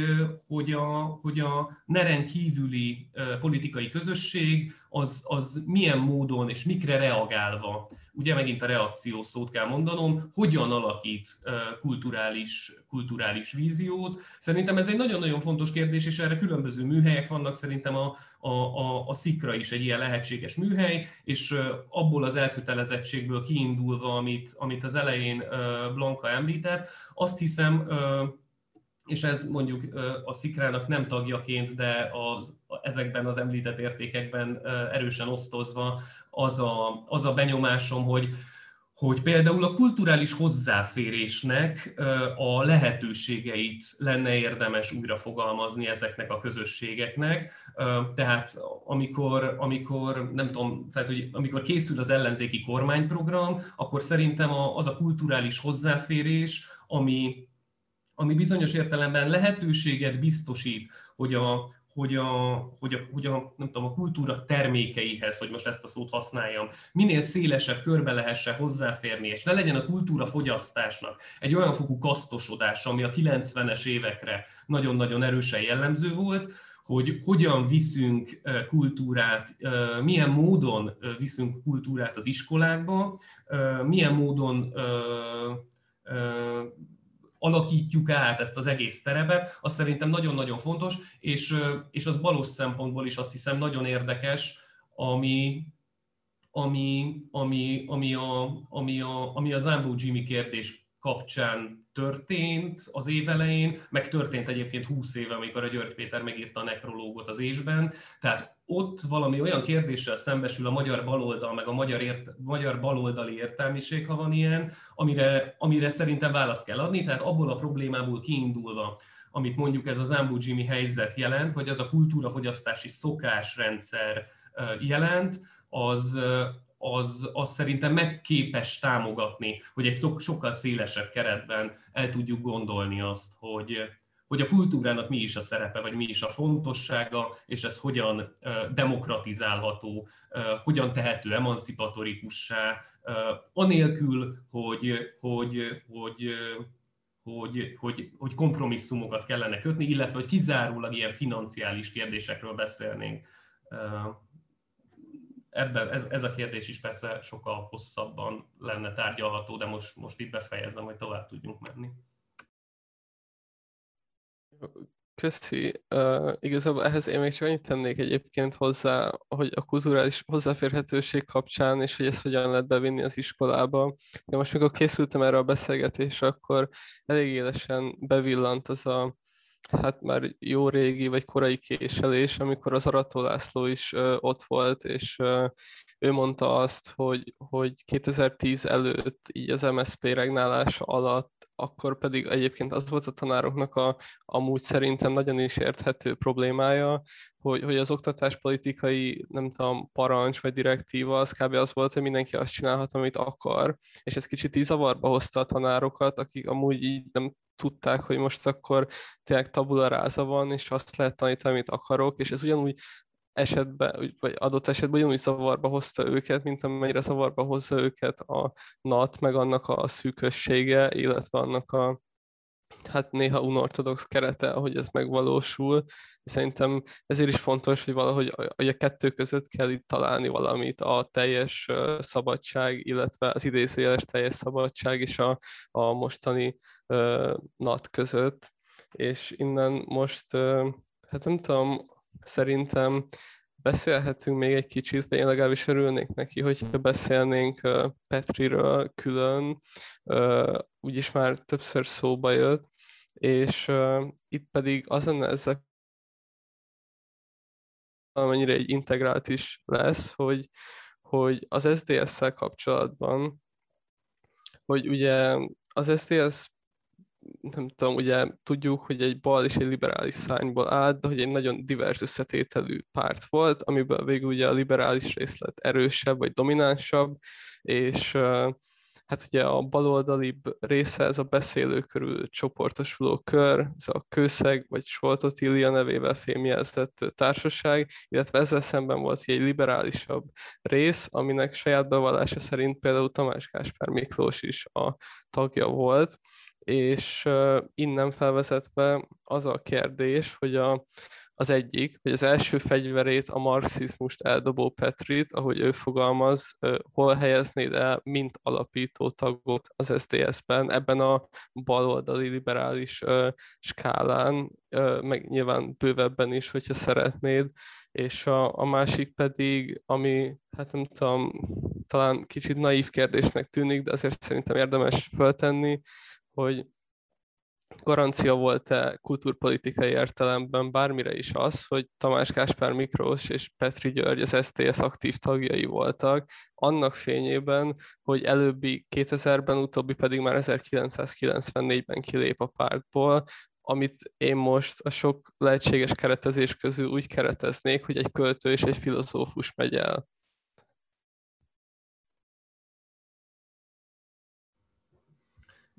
hogy, a, hogy a neren kívüli politikai közösség az, az milyen módon és mikre reagálva, ugye megint a reakció szót kell mondanom, hogyan alakít kulturális, kulturális víziót. Szerintem ez egy nagyon-nagyon fontos kérdés, és erre különböző műhelyek vannak, szerintem a, a, a, a szikra is egy ilyen lehetséges műhely, és abból az elkötelezettségből kiindulva, amit, amit az elején Blanka említett, azt hiszem, és ez mondjuk a szikrának nem tagjaként, de az, ezekben az említett értékekben erősen osztozva az a, az a benyomásom, hogy, hogy például a kulturális hozzáférésnek a lehetőségeit lenne érdemes újra fogalmazni ezeknek a közösségeknek. Tehát amikor, amikor nem tudom, tehát hogy amikor készül az ellenzéki kormányprogram, akkor szerintem az a kulturális hozzáférés, ami, ami bizonyos értelemben lehetőséget biztosít, hogy a, hogy a, hogy, a, hogy a, nem tudom, a kultúra termékeihez, hogy most ezt a szót használjam, minél szélesebb körbe lehessen hozzáférni, és ne legyen a kultúra fogyasztásnak egy olyan fokú kasztosodása, ami a 90-es évekre nagyon-nagyon erősen jellemző volt, hogy hogyan viszünk kultúrát, milyen módon viszünk kultúrát az iskolákba, milyen módon alakítjuk át ezt az egész terepet, az szerintem nagyon-nagyon fontos, és, és az balos szempontból is azt hiszem nagyon érdekes, ami, ami, ami, ami, a, ami, a, ami a Zambó Jimmy kérdés kapcsán történt az év elején, meg történt egyébként 20 éve, amikor a György Péter megírta a nekrológot az ésben. Tehát ott valami olyan kérdéssel szembesül a magyar baloldal, meg a magyar, ért, magyar baloldali értelmiség, ha van ilyen, amire, amire szerintem választ kell adni, tehát abból a problémából kiindulva, amit mondjuk ez az Ambu Jimmy helyzet jelent, vagy az a kultúrafogyasztási szokásrendszer jelent, az, az, az szerintem megképes támogatni, hogy egy sokkal szélesebb keretben el tudjuk gondolni azt, hogy, hogy a kultúrának mi is a szerepe, vagy mi is a fontossága, és ez hogyan demokratizálható, hogyan tehető emancipatorikussá, anélkül, hogy, hogy, hogy, hogy, hogy, hogy kompromisszumokat kellene kötni, illetve hogy kizárólag ilyen financiális kérdésekről beszélnénk ebben ez, ez a kérdés is persze sokkal hosszabban lenne tárgyalható, de most, most itt befejezem, hogy tovább tudjunk menni. Köszi. Uh, igazából ehhez én még csak annyit tennék egyébként hozzá, hogy a kulturális hozzáférhetőség kapcsán, és hogy ezt hogyan lehet bevinni az iskolába. De most, mikor készültem erre a beszélgetésre, akkor elég élesen bevillant az a hát már jó régi vagy korai késelés, amikor az Arató László is uh, ott volt, és uh, ő mondta azt, hogy, hogy 2010 előtt így az MSZP regnálása alatt akkor pedig egyébként az volt a tanároknak a amúgy szerintem nagyon is érthető problémája, hogy, hogy az oktatáspolitikai, nem tudom, parancs vagy direktíva, az kb. az volt, hogy mindenki azt csinálhat, amit akar, és ez kicsit így zavarba hozta a tanárokat, akik amúgy így nem tudták, hogy most akkor tényleg tabula ráza van, és azt lehet tanítani, amit akarok, és ez ugyanúgy esetben, vagy adott esetben ugyanúgy zavarba hozta őket, mint amennyire zavarba hozza őket a NAT, meg annak a szűkössége, illetve annak a hát néha unortodox kerete, ahogy ez megvalósul. Szerintem ezért is fontos, hogy valahogy hogy a kettő között kell itt találni valamit, a teljes szabadság, illetve az idézőjeles teljes szabadság és a, a mostani uh, NAT között. És innen most, uh, hát nem tudom, szerintem beszélhetünk még egy kicsit, vagy én legalábbis örülnék neki, hogyha beszélnénk Petriről külön, úgyis már többször szóba jött, és itt pedig az lenne ezzel amennyire egy integrált is lesz, hogy, hogy az SDS-szel kapcsolatban, hogy ugye az SDS nem tudom, ugye tudjuk, hogy egy bal és egy liberális szányból állt, de hogy egy nagyon divers összetételű párt volt, amiből végül ugye a liberális részlet erősebb vagy dominánsabb, és hát ugye a baloldali része ez a beszélő körül csoportosuló kör, ez a Kőszeg vagy Soltot Illia nevével fémjelzett társaság, illetve ezzel szemben volt egy liberálisabb rész, aminek saját bevallása szerint például Tamás Gáspár Miklós is a tagja volt, és innen felvezetve az a kérdés, hogy a, az egyik, hogy az első fegyverét, a marxizmust eldobó Petrit, ahogy ő fogalmaz, hol helyeznéd el, mint alapító tagot az SZDSZ-ben, ebben a baloldali liberális skálán, meg nyilván bővebben is, hogyha szeretnéd, és a, a másik pedig, ami, hát nem tudom, talán kicsit naív kérdésnek tűnik, de azért szerintem érdemes föltenni, hogy garancia volt-e kultúrpolitikai értelemben bármire is az, hogy Tamás Káspár Miklós és Petri György az STS aktív tagjai voltak, annak fényében, hogy előbbi 2000-ben, utóbbi pedig már 1994-ben kilép a pártból, amit én most a sok lehetséges keretezés közül úgy kereteznék, hogy egy költő és egy filozófus megy el.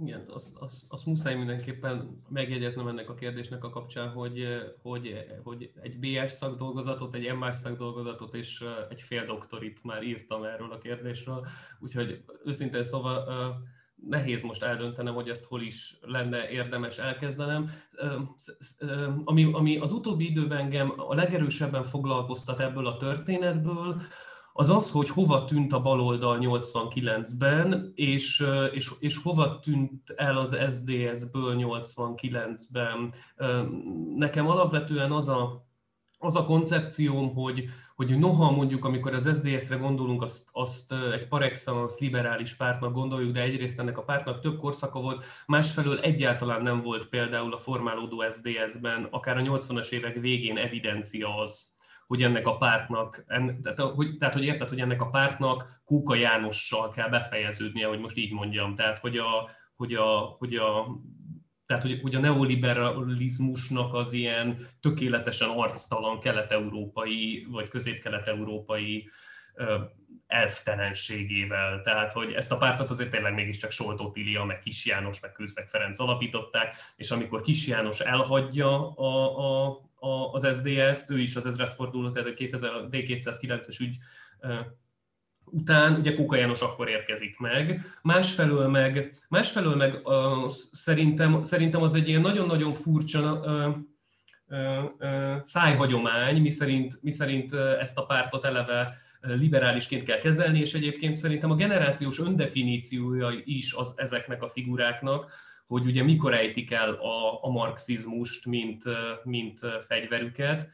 Igen, azt, azt, azt muszáj mindenképpen megjegyeznem ennek a kérdésnek a kapcsán, hogy, hogy, hogy egy BS szakdolgozatot, egy MR szakdolgozatot és egy fél doktorit már írtam erről a kérdésről, úgyhogy őszintén szóval nehéz most eldöntenem, hogy ezt hol is lenne érdemes elkezdenem. Ami, ami az utóbbi időben engem a legerősebben foglalkoztat ebből a történetből, az az, hogy hova tűnt a baloldal 89-ben, és, és, és hova tűnt el az SDS-ből 89-ben. Nekem alapvetően az a, az a koncepcióm, hogy, hogy noha mondjuk, amikor az SDS-re gondolunk, azt, azt egy par liberális pártnak gondoljuk, de egyrészt ennek a pártnak több korszaka volt, másfelől egyáltalán nem volt például a formálódó SDS-ben, akár a 80-as évek végén evidencia az, hogy ennek a pártnak, en, tehát, hogy, tehát hogy érted, hogy ennek a pártnak Kúka Jánossal kell befejeződnie, hogy most így mondjam, tehát hogy a, hogy a, hogy a tehát, hogy, hogy a neoliberalizmusnak az ilyen tökéletesen arctalan kelet-európai vagy közép-kelet-európai elftelenségével. Tehát, hogy ezt a pártot azért tényleg mégiscsak Soltó Tilia, meg Kis János, meg Kőszeg Ferenc alapították, és amikor Kis János elhagyja a, a, a, az SDS-t, ő is az ezredforduló, tehát a 2000, D209-es ügy után, ugye Kóka János akkor érkezik meg. Másfelől meg, másfelől meg uh, szerintem, szerintem az egy ilyen nagyon-nagyon furcsa uh, uh, szájhagyomány, miszerint, miszerint ezt a pártot eleve liberálisként kell kezelni, és egyébként szerintem a generációs öndefiníciója is az ezeknek a figuráknak, hogy ugye mikor ejtik el a, a marxizmust, mint, mint fegyverüket.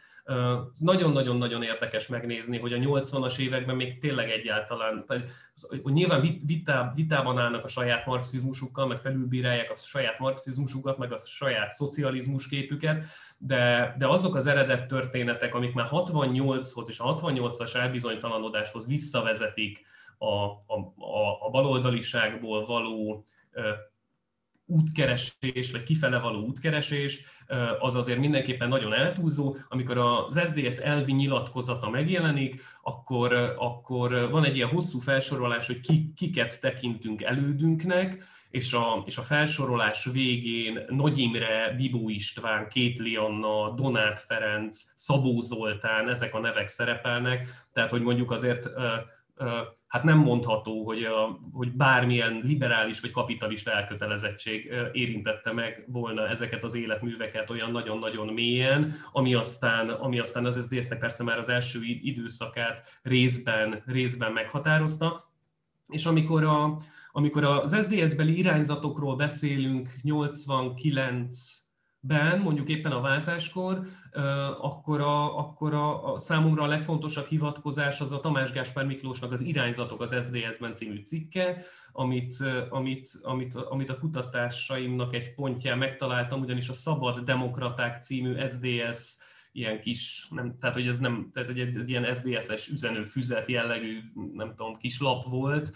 Nagyon-nagyon-nagyon érdekes megnézni, hogy a 80-as években még tényleg egyáltalán, tehát, hogy nyilván vitá, vitában állnak a saját marxizmusukkal, meg felülbírálják a saját marxizmusukat, meg a saját szocializmus képüket, de, de azok az eredet történetek, amik már 68-hoz és a 68-as elbizonytalanodáshoz visszavezetik a, a, a, a baloldaliságból való útkeresés, vagy kifele való útkeresés, az azért mindenképpen nagyon eltúlzó. Amikor az SDS elvi nyilatkozata megjelenik, akkor, akkor van egy ilyen hosszú felsorolás, hogy ki, kiket tekintünk elődünknek, és a, és a felsorolás végén Nagy Imre, Bibó István, Kétli Anna, Donát Ferenc, Szabó Zoltán, ezek a nevek szerepelnek, tehát hogy mondjuk azért hát nem mondható, hogy, a, hogy bármilyen liberális vagy kapitalista elkötelezettség érintette meg volna ezeket az életműveket olyan nagyon-nagyon mélyen, ami aztán, ami aztán az SZDSZ-nek persze már az első időszakát részben, részben meghatározta. És amikor, a, amikor az SZDSZ-beli irányzatokról beszélünk 89 ben, mondjuk éppen a váltáskor, akkor, a, akkor a, a számomra a legfontosabb hivatkozás az a Tamás Gáspár Miklósnak az Irányzatok az SDS-ben című cikke, amit, amit, amit, amit a kutatásaimnak egy pontján megtaláltam, ugyanis a Szabad Demokraták című SDS ilyen kis, nem, tehát hogy ez nem, tehát hogy ez, ez ilyen SDS-es üzenőfüzet jellegű, nem tudom, kis lap volt,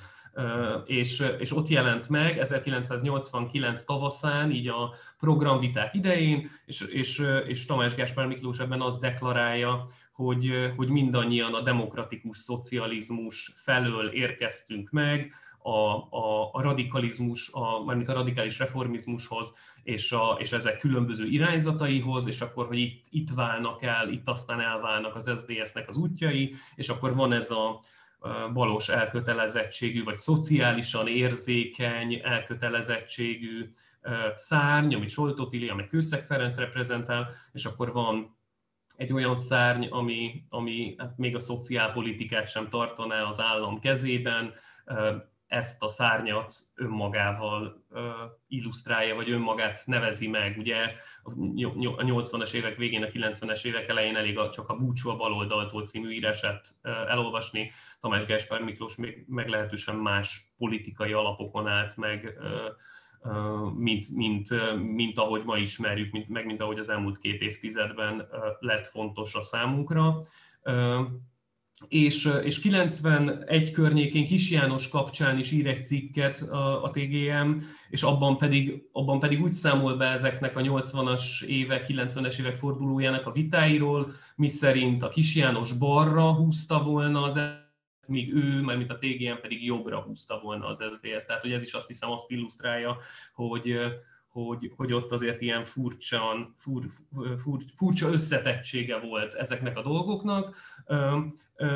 és, és ott jelent meg 1989 tavaszán, így a programviták idején, és, és, és Tamás Gáspár Miklós ebben azt deklarálja, hogy, hogy mindannyian a demokratikus szocializmus felől érkeztünk meg, a, a, a radikalizmus, a, mármint a radikális reformizmushoz, és, a, és ezek különböző irányzataihoz, és akkor, hogy itt, itt válnak el, itt aztán elválnak az SZDSZ-nek az útjai, és akkor van ez a, balos elkötelezettségű, vagy szociálisan érzékeny elkötelezettségű szárny, amit Soltó Tili, amit Kőszeg Ferenc reprezentál, és akkor van egy olyan szárny, ami, ami hát még a szociálpolitikát sem tartaná az állam kezében, ezt a szárnyat önmagával illusztrálja, vagy önmagát nevezi meg. Ugye a 80-as évek végén, a 90-es évek elején elég csak a Búcsú a baloldaltól című írását elolvasni. Tamás Gáspár Miklós még meglehetősen más politikai alapokon állt meg, mint, mint, mint ahogy ma ismerjük, mint, meg mint ahogy az elmúlt két évtizedben lett fontos a számunkra és, és 91 környékén Kis János kapcsán is ír egy cikket a, a TGM, és abban pedig, abban pedig úgy számol be ezeknek a 80-as évek, 90-es évek fordulójának a vitáiról, miszerint a Kis János balra húzta volna az míg ő, mert mint a TGM pedig jobbra húzta volna az SZDSZ. Tehát, hogy ez is azt hiszem azt illusztrálja, hogy, hogy, hogy ott azért ilyen furcsan, fur, fur, furcsa összetettsége volt ezeknek a dolgoknak,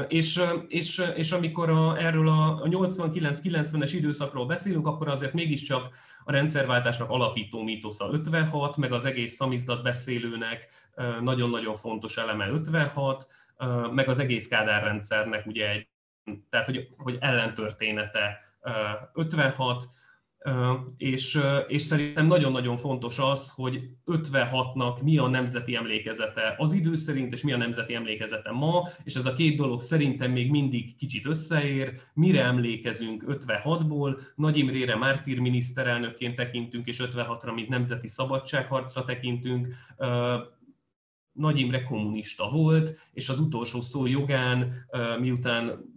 és, és, és amikor a, erről a 89-90-es időszakról beszélünk, akkor azért mégiscsak a rendszerváltásnak alapító mítosza 56, meg az egész szamizdat beszélőnek nagyon-nagyon fontos eleme 56, meg az egész Kádár rendszernek ugye egy, tehát hogy, hogy ellentörténete 56, és, és szerintem nagyon-nagyon fontos az, hogy 56-nak mi a nemzeti emlékezete az idő szerint, és mi a nemzeti emlékezete ma, és ez a két dolog szerintem még mindig kicsit összeér. Mire emlékezünk 56-ból? Nagy Imrére mártír miniszterelnökként tekintünk, és 56-ra, mint nemzeti szabadságharcra tekintünk. Nagy Imre kommunista volt, és az utolsó szó jogán, miután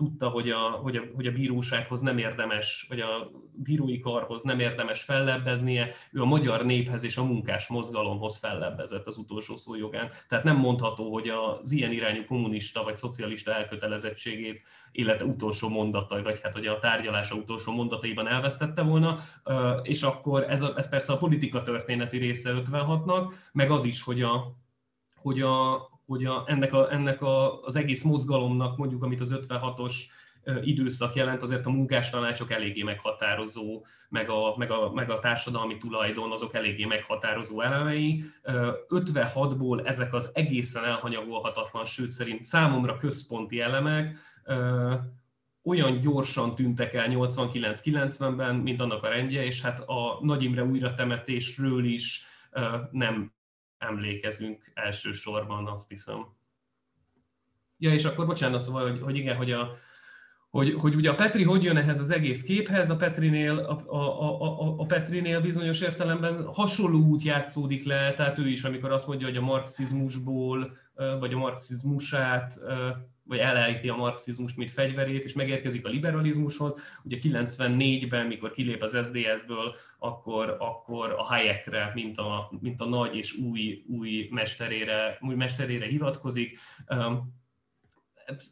tudta, hogy a, hogy, a, hogy a bírósághoz nem érdemes, vagy a bírói karhoz nem érdemes fellebbeznie, ő a magyar néphez és a munkás mozgalomhoz fellebbezett az utolsó szó jogán. Tehát nem mondható, hogy az ilyen irányú kommunista vagy szocialista elkötelezettségét élete utolsó mondatai, vagy hát hogy a tárgyalása utolsó mondataiban elvesztette volna, és akkor ez, a, ez persze a politika történeti része 56-nak, meg az is, hogy a, hogy a, hogy a, ennek, a, ennek a, az egész mozgalomnak, mondjuk amit az 56-os időszak jelent, azért a munkástanácsok eléggé meghatározó, meg a, meg, a, meg a társadalmi tulajdon azok eléggé meghatározó elemei. 56-ból ezek az egészen elhanyagolhatatlan, sőt szerint számomra központi elemek olyan gyorsan tűntek el 89-90-ben, mint annak a rendje, és hát a Nagy Imre újratemetésről is nem emlékezünk elsősorban, azt hiszem. Ja, és akkor bocsánat, szóval, hogy, hogy igen, hogy a, hogy, hogy ugye a Petri hogy jön ehhez az egész képhez, a Petrinél, a, a, a, a Petrinél bizonyos értelemben hasonló út játszódik le, tehát ő is, amikor azt mondja, hogy a marxizmusból, vagy a marxizmusát vagy elejti a marxizmust, mint fegyverét, és megérkezik a liberalizmushoz. Ugye 94-ben, mikor kilép az SDS-ből, akkor, akkor a Hayekre, mint a, mint a nagy és új, új, mesterére, új mesterére hivatkozik.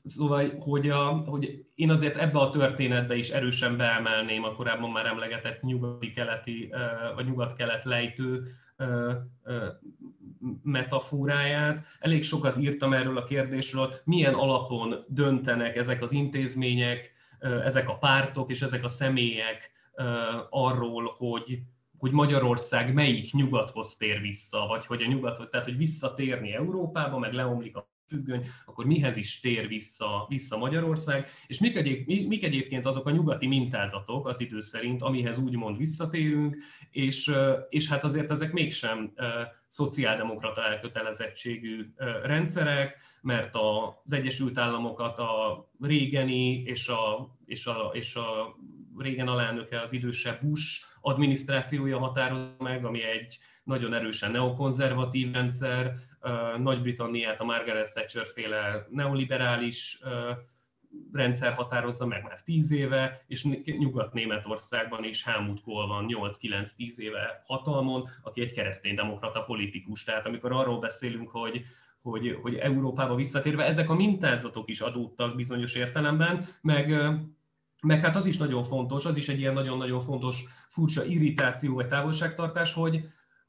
Szóval, hogy, a, hogy én azért ebbe a történetbe is erősen beemelném a korábban már emlegetett nyugati-keleti, vagy nyugat-kelet lejtő metaforáját. Elég sokat írtam erről a kérdésről, milyen alapon döntenek ezek az intézmények, ezek a pártok és ezek a személyek arról, hogy, hogy Magyarország melyik nyugathoz tér vissza, vagy hogy a nyugat, tehát hogy visszatérni Európába, meg leomlik a függöny, akkor mihez is tér vissza, vissza Magyarország, és mik, egyéb, mik egyébként azok a nyugati mintázatok az idő szerint, amihez úgymond visszatérünk, és, és hát azért ezek mégsem szociáldemokrata elkötelezettségű rendszerek, mert az Egyesült Államokat a régeni és a, és a, és a régen alelnöke az idősebb Bush adminisztrációja határozza meg, ami egy nagyon erősen neokonzervatív rendszer, Nagy-Britanniát a Margaret Thatcher féle neoliberális rendszer határozza meg már 10 éve, és Nyugat-Németországban is Helmut Kohl van 8-9-10 éve hatalmon, aki egy kereszténydemokrata politikus. Tehát amikor arról beszélünk, hogy hogy, hogy Európába visszatérve ezek a mintázatok is adódtak bizonyos értelemben, meg meg hát az is nagyon fontos, az is egy ilyen nagyon-nagyon fontos furcsa irritáció vagy távolságtartás, hogy,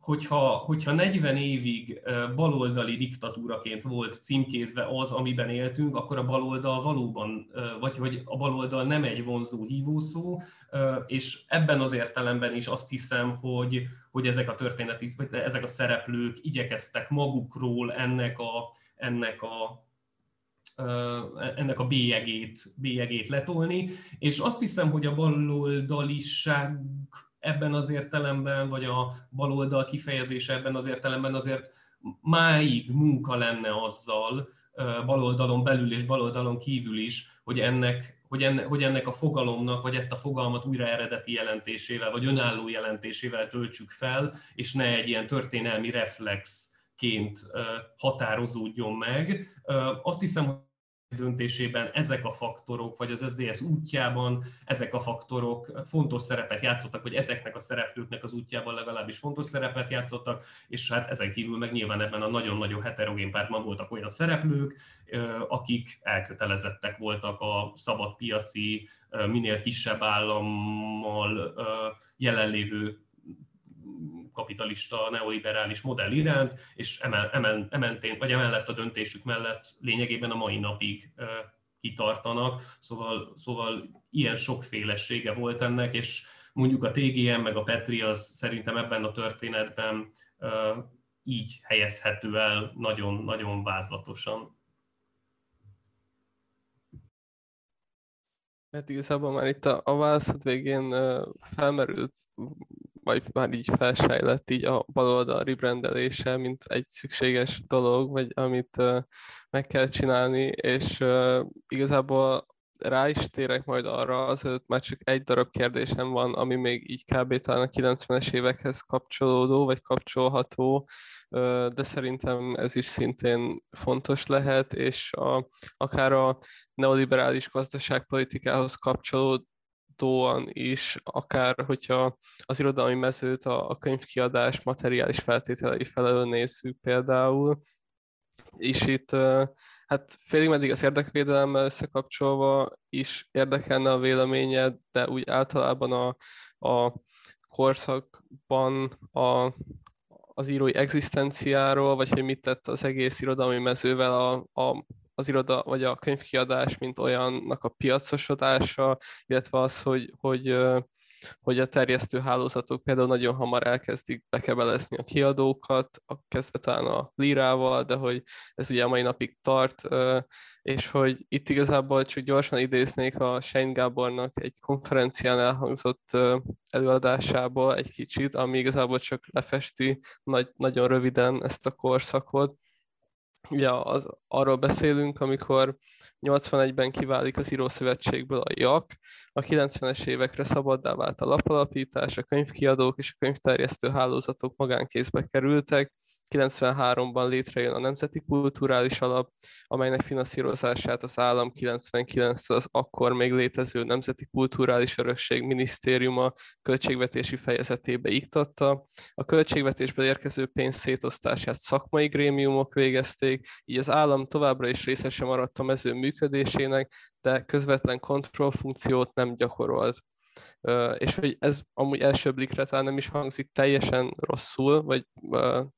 hogyha, hogyha 40 évig baloldali diktatúraként volt címkézve az, amiben éltünk, akkor a baloldal valóban, vagy hogy a baloldal nem egy vonzó hívószó, és ebben az értelemben is azt hiszem, hogy, hogy ezek a történeti, vagy ezek a szereplők igyekeztek magukról ennek a, ennek a ennek a bélyegét, bélyegét letolni, és azt hiszem, hogy a baloldaliság ebben az értelemben, vagy a baloldal kifejezése ebben az értelemben azért máig munka lenne azzal, baloldalon belül és baloldalon kívül is, hogy ennek, hogy, enne, hogy ennek a fogalomnak, vagy ezt a fogalmat újra eredeti jelentésével, vagy önálló jelentésével töltsük fel, és ne egy ilyen történelmi reflexként határozódjon meg. Azt hiszem, döntésében ezek a faktorok, vagy az SDS útjában ezek a faktorok fontos szerepet játszottak, vagy ezeknek a szereplőknek az útjában legalábbis fontos szerepet játszottak, és hát ezen kívül meg nyilván ebben a nagyon-nagyon heterogén pártban voltak olyan szereplők, akik elkötelezettek voltak a szabad piaci, minél kisebb állammal jelenlévő kapitalista, neoliberális modell iránt, és emel, emel, ementén, vagy emellett a döntésük mellett lényegében a mai napig kitartanak, szóval, szóval ilyen sokfélesége volt ennek, és mondjuk a TGM meg a Petri az szerintem ebben a történetben így helyezhető el nagyon-nagyon vázlatosan. Hát igazából már itt a, a válaszod végén felmerült vagy már így felsejlett így a baloldal rebrandelése, mint egy szükséges dolog, vagy amit uh, meg kell csinálni, és uh, igazából rá is térek majd arra, azért már csak egy darab kérdésem van, ami még így kb. talán a 90-es évekhez kapcsolódó, vagy kapcsolható, de szerintem ez is szintén fontos lehet, és a, akár a neoliberális gazdaságpolitikához kapcsolódó vonatkozóan is, akár hogyha az irodalmi mezőt a, a könyvkiadás materiális feltételei felelő nézzük például, és itt hát félig meddig az érdekvédelemmel összekapcsolva is érdekelne a véleményed, de úgy általában a, a korszakban a, az írói egzisztenciáról, vagy hogy mit tett az egész irodalmi mezővel a, a az iroda vagy a könyvkiadás, mint olyannak a piacosodása, illetve az, hogy, hogy, hogy a terjesztő hálózatok például nagyon hamar elkezdik bekebelezni a kiadókat, a kezdve talán a lírával, de hogy ez ugye a mai napig tart, és hogy itt igazából csak gyorsan idéznék a Shane Gábornak egy konferencián elhangzott előadásából egy kicsit, ami igazából csak lefesti nagy, nagyon röviden ezt a korszakot, Ugye az, arról beszélünk, amikor 81-ben kiválik az Írószövetségből a JAK, a 90-es évekre szabaddá vált a lapalapítás, a könyvkiadók és a könyvterjesztő hálózatok magánkézbe kerültek, 93-ban létrejön a Nemzeti Kulturális Alap, amelynek finanszírozását az állam 99 az akkor még létező Nemzeti Kulturális Örökség Minisztériuma költségvetési fejezetébe iktatta. A költségvetésből érkező pénz szétosztását szakmai grémiumok végezték, így az állam továbbra is részese maradt a mező működésének, de közvetlen kontrollfunkciót nem gyakorolt és hogy ez amúgy első blikre talán nem is hangzik teljesen rosszul, vagy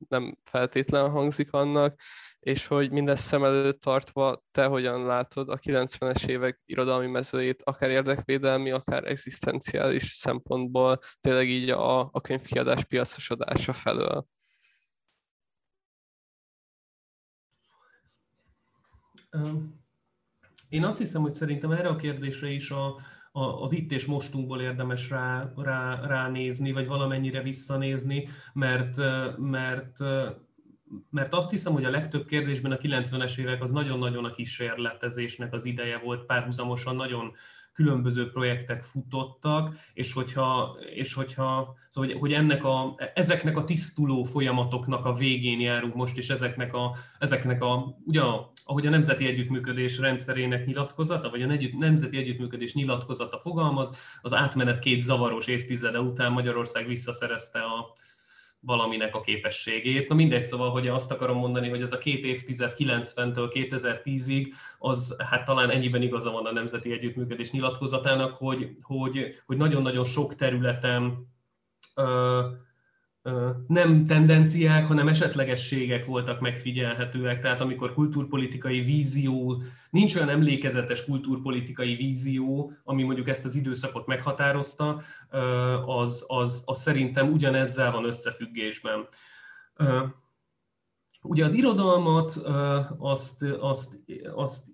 nem feltétlen hangzik annak, és hogy mindezt szem előtt tartva te hogyan látod a 90-es évek irodalmi mezőjét, akár érdekvédelmi, akár egzisztenciális szempontból, tényleg így a, a könyvkiadás piacosodása felől. Én azt hiszem, hogy szerintem erre a kérdésre is a, az itt és mostunkból érdemes rá, rá, ránézni, vagy valamennyire visszanézni, mert, mert mert azt hiszem, hogy a legtöbb kérdésben a 90-es évek az nagyon-nagyon a kísérletezésnek az ideje volt, párhuzamosan nagyon különböző projektek futottak, és hogyha, és hogyha szóval, hogy, hogy ennek a, ezeknek a tisztuló folyamatoknak a végén járunk most, és ezeknek a, ezeknek a ugye, ahogy a Nemzeti Együttműködés rendszerének nyilatkozata, vagy a Nemzeti Együttműködés nyilatkozata fogalmaz, az átmenet két zavaros évtizede után Magyarország visszaszerezte a, valaminek a képességét. Na mindegy, szóval, hogy azt akarom mondani, hogy ez a két évtized 90-től 2010-ig, az hát talán ennyiben igaza van a Nemzeti Együttműködés nyilatkozatának, hogy, hogy, hogy nagyon-nagyon sok területen ö, nem tendenciák, hanem esetlegességek voltak megfigyelhetőek. Tehát amikor kulturpolitikai vízió, nincs olyan emlékezetes kulturpolitikai vízió, ami mondjuk ezt az időszakot meghatározta, az, az, az szerintem ugyanezzel van összefüggésben. Ugye az irodalmat, azt, azt, azt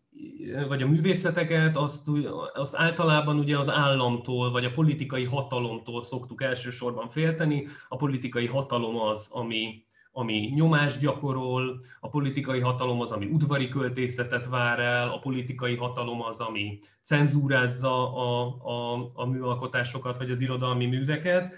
vagy a művészeteket, azt, azt általában ugye az államtól, vagy a politikai hatalomtól szoktuk elsősorban félteni. A politikai hatalom az, ami, ami nyomást gyakorol, a politikai hatalom az, ami udvari költészetet vár el, a politikai hatalom az, ami cenzúrázza a, a, a műalkotásokat, vagy az irodalmi műveket.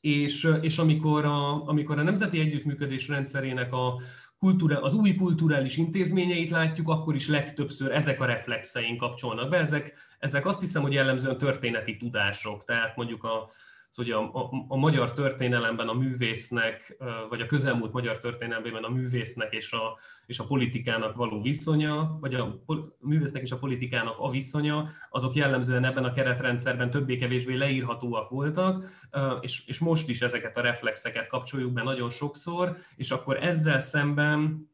És, és amikor, a, amikor a Nemzeti Együttműködés rendszerének a kultúra, az új kulturális intézményeit látjuk, akkor is legtöbbször ezek a reflexeink kapcsolnak be. Ezek, ezek azt hiszem, hogy jellemzően történeti tudások, tehát mondjuk a, hogy a, a, a magyar történelemben a művésznek, vagy a közelmúlt magyar történelemben a művésznek és a, és a politikának való viszonya, vagy a, a művésznek és a politikának a viszonya, azok jellemzően ebben a keretrendszerben többé-kevésbé leírhatóak voltak, és, és most is ezeket a reflexeket kapcsoljuk be nagyon sokszor, és akkor ezzel szemben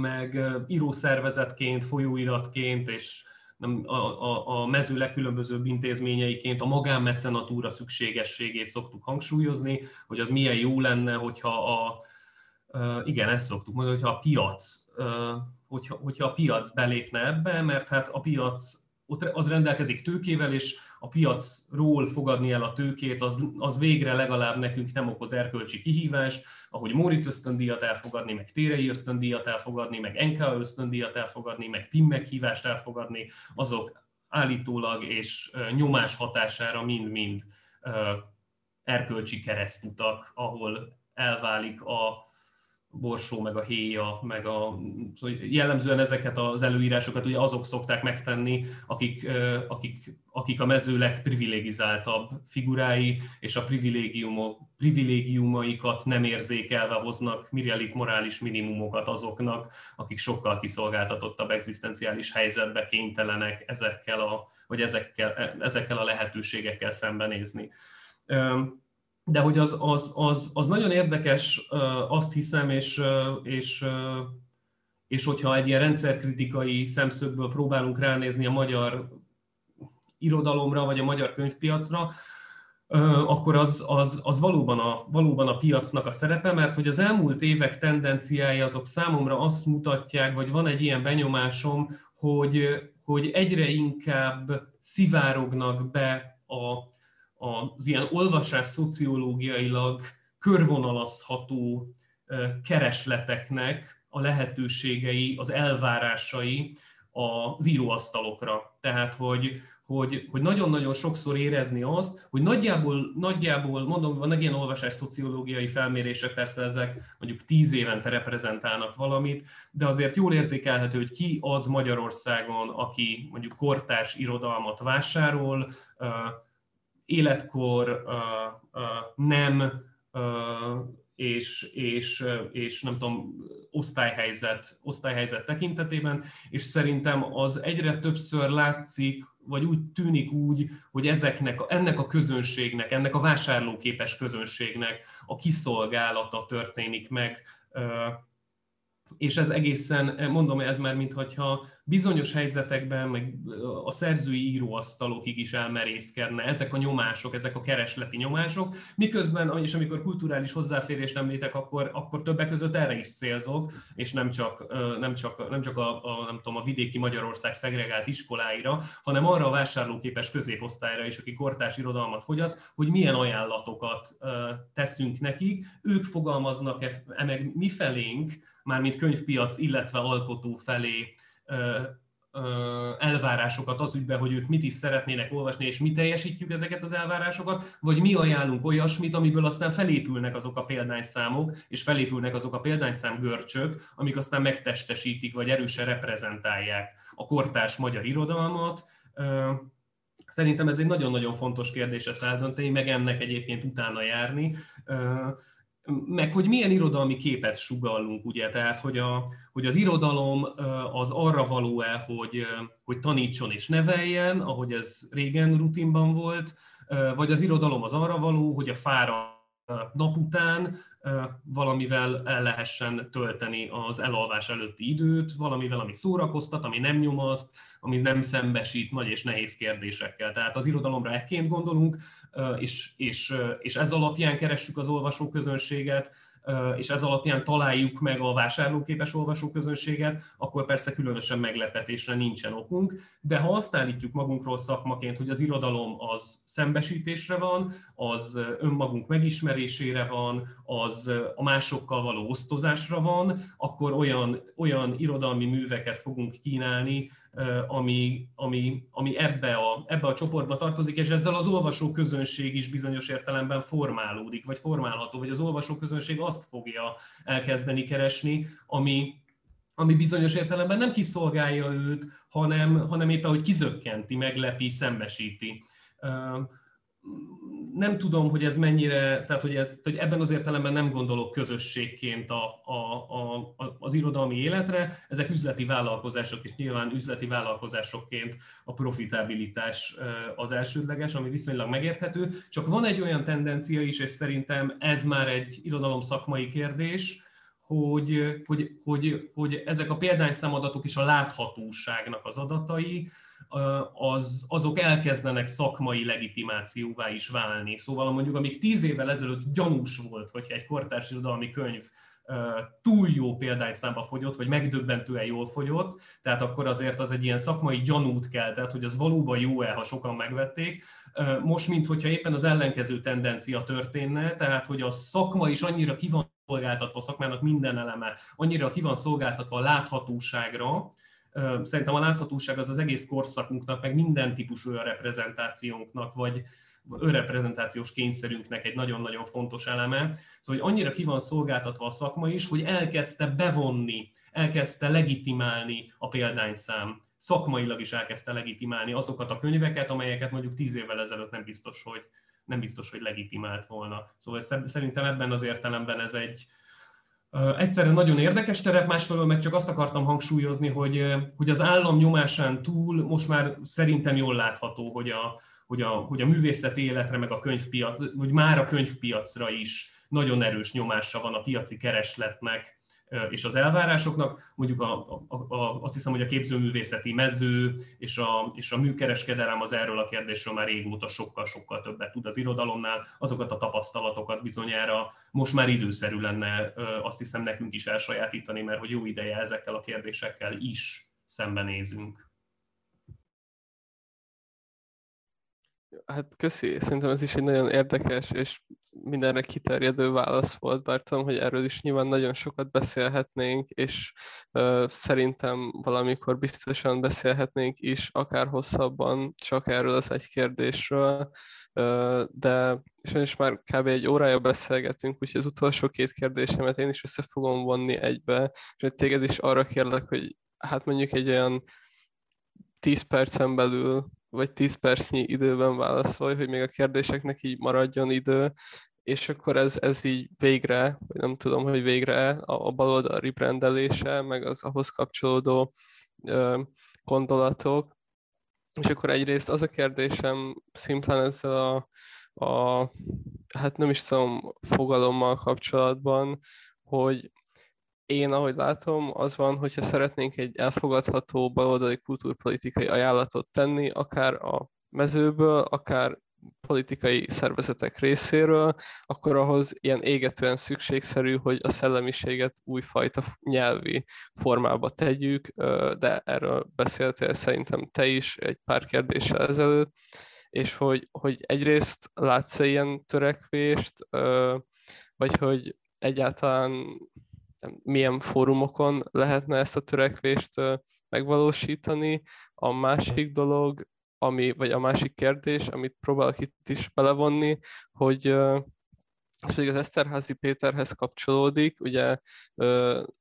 meg írószervezetként, folyóiratként és nem, a, a, a mező legkülönbözőbb intézményeiként a magánmecenatúra szükségességét szoktuk hangsúlyozni, hogy az milyen jó lenne, hogyha a, igen, ezt szoktuk mondani, hogyha a piac, hogyha, hogyha a piac belépne ebbe, mert hát a piac ott az rendelkezik tőkével, és a piacról fogadni el a tőkét, az, az végre legalább nekünk nem okoz erkölcsi kihívás, ahogy Móricz ösztöndíjat elfogadni, meg Térei ösztöndíjat elfogadni, meg NK ösztöndíjat elfogadni, meg PIM meghívást elfogadni, azok állítólag és nyomás hatására mind-mind erkölcsi keresztutak, ahol elválik a borsó, meg a héja, meg a, szóval jellemzően ezeket az előírásokat ugye azok szokták megtenni, akik, akik, akik a mező legprivilegizáltabb figurái, és a privilégiumok, privilégiumaikat nem érzékelve hoznak mirjelit morális minimumokat azoknak, akik sokkal kiszolgáltatottabb egzisztenciális helyzetbe kénytelenek ezekkel a, vagy ezekkel, ezekkel a lehetőségekkel szembenézni de hogy az, az, az, az nagyon érdekes, azt hiszem, és, és, és hogyha egy ilyen rendszerkritikai szemszögből próbálunk ránézni a magyar irodalomra, vagy a magyar könyvpiacra, akkor az, az, az valóban, a, valóban a piacnak a szerepe, mert hogy az elmúlt évek tendenciái azok számomra azt mutatják, vagy van egy ilyen benyomásom, hogy, hogy egyre inkább szivárognak be a, az ilyen olvasás szociológiailag körvonalazható keresleteknek a lehetőségei, az elvárásai az íróasztalokra. Tehát, hogy, hogy, hogy nagyon-nagyon sokszor érezni azt, hogy nagyjából, nagyjából mondom, van egy ilyen olvasás szociológiai felmérések, persze ezek mondjuk tíz évente reprezentálnak valamit, de azért jól érzékelhető, hogy ki az Magyarországon, aki mondjuk kortárs irodalmat vásárol, életkor, nem és, és, és nem tudom, osztályhelyzet, osztályhelyzet tekintetében, és szerintem az egyre többször látszik, vagy úgy tűnik úgy, hogy ezeknek, ennek a közönségnek, ennek a vásárlóképes közönségnek a kiszolgálata történik meg és ez egészen, mondom, ez már mintha bizonyos helyzetekben, meg a szerzői íróasztalokig is elmerészkedne. Ezek a nyomások, ezek a keresleti nyomások, miközben, és amikor kulturális hozzáférést említek, akkor, akkor többek között erre is célzok, és nem csak, nem csak, nem csak a, a, nem tudom, a vidéki Magyarország szegregált iskoláira, hanem arra a vásárlóképes középosztályra is, aki kortás irodalmat fogyaszt, hogy milyen ajánlatokat teszünk nekik, ők fogalmaznak-e meg mi felénk, mármint könyvpiac, illetve alkotó felé elvárásokat az ügyben, hogy ők mit is szeretnének olvasni, és mi teljesítjük ezeket az elvárásokat, vagy mi ajánlunk olyasmit, amiből aztán felépülnek azok a példányszámok, és felépülnek azok a példányszám görcsök, amik aztán megtestesítik, vagy erősen reprezentálják a kortárs magyar irodalmat. Szerintem ez egy nagyon-nagyon fontos kérdés ezt eldönteni, meg ennek egyébként utána járni meg hogy milyen irodalmi képet sugallunk, ugye, tehát hogy, a, hogy az irodalom az arra való-e, hogy, hogy tanítson és neveljen, ahogy ez régen rutinban volt, vagy az irodalom az arra való, hogy a fára nap után valamivel el lehessen tölteni az elalvás előtti időt, valamivel, ami szórakoztat, ami nem nyomaszt, ami nem szembesít nagy és nehéz kérdésekkel. Tehát az irodalomra ekként gondolunk, és, és, és ez alapján keressük az olvasóközönséget, és ez alapján találjuk meg a vásárlóképes olvasóközönséget, akkor persze különösen meglepetésre nincsen okunk, de ha azt állítjuk magunkról szakmaként, hogy az irodalom az szembesítésre van, az önmagunk megismerésére van, az a másokkal való osztozásra van, akkor olyan, olyan irodalmi műveket fogunk kínálni, ami, ami, ami ebbe, a, ebbe a csoportba tartozik, és ezzel az olvasó közönség is bizonyos értelemben formálódik, vagy formálható, vagy az olvasó közönség azt azt fogja elkezdeni keresni, ami, ami bizonyos értelemben nem kiszolgálja őt, hanem, hanem éppen, hogy kizökkenti, meglepi, szembesíti nem tudom, hogy ez mennyire, tehát hogy, ez, hogy ebben az értelemben nem gondolok közösségként a, a, a, az irodalmi életre, ezek üzleti vállalkozások, és nyilván üzleti vállalkozásokként a profitabilitás az elsődleges, ami viszonylag megérthető, csak van egy olyan tendencia is, és szerintem ez már egy irodalom szakmai kérdés, hogy, hogy, hogy, hogy ezek a példányszámadatok és a láthatóságnak az adatai, az, azok elkezdenek szakmai legitimációvá is válni. Szóval mondjuk, amíg tíz évvel ezelőtt gyanús volt, hogy egy kortárs irodalmi könyv túl jó példányszámba fogyott, vagy megdöbbentően jól fogyott, tehát akkor azért az egy ilyen szakmai gyanút kell, tehát hogy az valóban jó-e, ha sokan megvették. Most, mint hogyha éppen az ellenkező tendencia történne, tehát hogy a szakma is annyira ki van szolgáltatva, a szakmának minden eleme, annyira ki van szolgáltatva a láthatóságra, Szerintem a láthatóság az az egész korszakunknak, meg minden típusú reprezentációnknak, vagy önreprezentációs kényszerünknek egy nagyon-nagyon fontos eleme. Szóval, hogy annyira ki van szolgáltatva a szakma is, hogy elkezdte bevonni, elkezdte legitimálni a példányszám. Szakmailag is elkezdte legitimálni azokat a könyveket, amelyeket mondjuk tíz évvel ezelőtt nem biztos, hogy, nem biztos, hogy legitimált volna. Szóval szerintem ebben az értelemben ez egy, Egyszerűen nagyon érdekes terep, másfelől meg csak azt akartam hangsúlyozni, hogy, hogy az állam nyomásán túl most már szerintem jól látható, hogy a, hogy a, hogy a művészeti életre, meg a könyvpiac, vagy már a könyvpiacra is nagyon erős nyomása van a piaci keresletnek, és az elvárásoknak. Mondjuk a, a, a, azt hiszem, hogy a képzőművészeti mező és a, és a műkereskedelem az erről a kérdésről már régóta sokkal-sokkal többet tud az irodalomnál. Azokat a tapasztalatokat bizonyára most már időszerű lenne azt hiszem nekünk is elsajátítani, mert hogy jó ideje ezekkel a kérdésekkel is szembenézünk. Hát köszi, szerintem ez is egy nagyon érdekes és mindenre kiterjedő válasz volt, bár tudom, hogy erről is nyilván nagyon sokat beszélhetnénk, és uh, szerintem valamikor biztosan beszélhetnénk is, akár hosszabban, csak erről az egy kérdésről, uh, de sajnos már kb. egy órája beszélgetünk, úgyhogy az utolsó két kérdésemet én is össze fogom vonni egybe, és téged is arra kérlek, hogy hát mondjuk egy olyan 10 percen belül vagy 10 percnyi időben válaszolj, hogy még a kérdéseknek így maradjon idő, és akkor ez, ez így végre, vagy nem tudom, hogy végre a, a baloldal rebrandelése, meg az ahhoz kapcsolódó ö, gondolatok. És akkor egyrészt az a kérdésem szimplán ezzel a, a hát nem is tudom, fogalommal kapcsolatban, hogy én, ahogy látom, az van, hogyha szeretnénk egy elfogadható baloldali kultúrpolitikai ajánlatot tenni, akár a mezőből, akár politikai szervezetek részéről, akkor ahhoz ilyen égetően szükségszerű, hogy a szellemiséget újfajta nyelvi formába tegyük, de erről beszéltél szerintem te is egy pár kérdéssel ezelőtt, és hogy, hogy egyrészt látsz -e ilyen törekvést, vagy hogy egyáltalán milyen fórumokon lehetne ezt a törekvést megvalósítani. A másik dolog, ami, vagy a másik kérdés, amit próbálok itt is belevonni, hogy ez pedig az Eszterházi Péterhez kapcsolódik. Ugye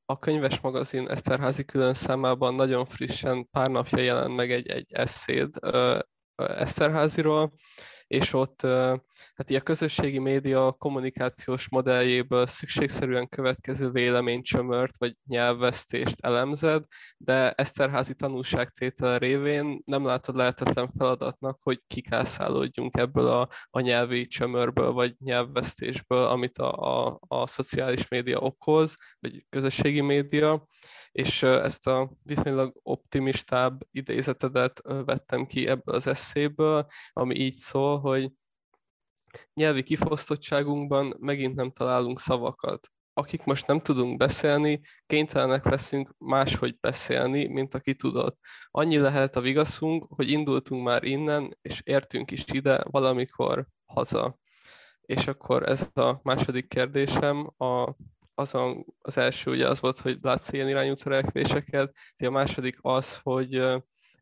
a könyves magazin Eszterházi külön számában nagyon frissen pár napja jelent meg egy, egy eszéd Eszterháziról, és ott hát a közösségi média kommunikációs modelljéből szükségszerűen következő véleménycsömört vagy nyelvvesztést elemzed, de Eszterházi tanulságtétel révén nem látod lehetetlen feladatnak, hogy kikászálódjunk ebből a, a nyelvi csömörből vagy nyelvvesztésből, amit a, a, a szociális média okoz, vagy közösségi média, és ezt a viszonylag optimistább idézetedet vettem ki ebből az eszéből, ami így szól, hogy nyelvi kifosztottságunkban megint nem találunk szavakat. Akik most nem tudunk beszélni, kénytelenek leszünk máshogy beszélni, mint aki tudott. Annyi lehet a vigaszunk, hogy indultunk már innen, és értünk is ide valamikor haza. És akkor ez a második kérdésem, a azon az első ugye az volt, hogy látsz ilyen irányú törekvéseket, a második az, hogy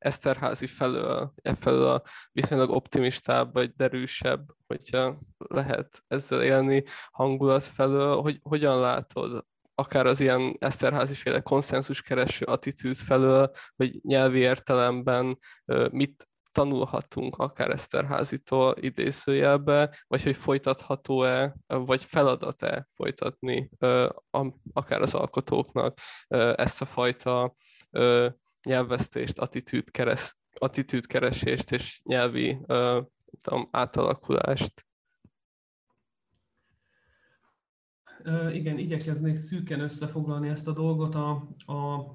Eszterházi felől, e felől a viszonylag optimistább vagy derűsebb hogyha lehet ezzel élni hangulat felől, hogy hogyan látod akár az ilyen Eszterházi féle konszenzus kereső attitűd felől, hogy nyelvi értelemben mit tanulhatunk akár Eszterházitól idézőjelbe, vagy hogy folytatható-e, vagy feladat-e folytatni akár az alkotóknak ezt a fajta nyelvvesztést, attitűdkeresést és nyelvi tudom, átalakulást. Igen, igyekeznék szűken összefoglalni ezt a dolgot. A, a,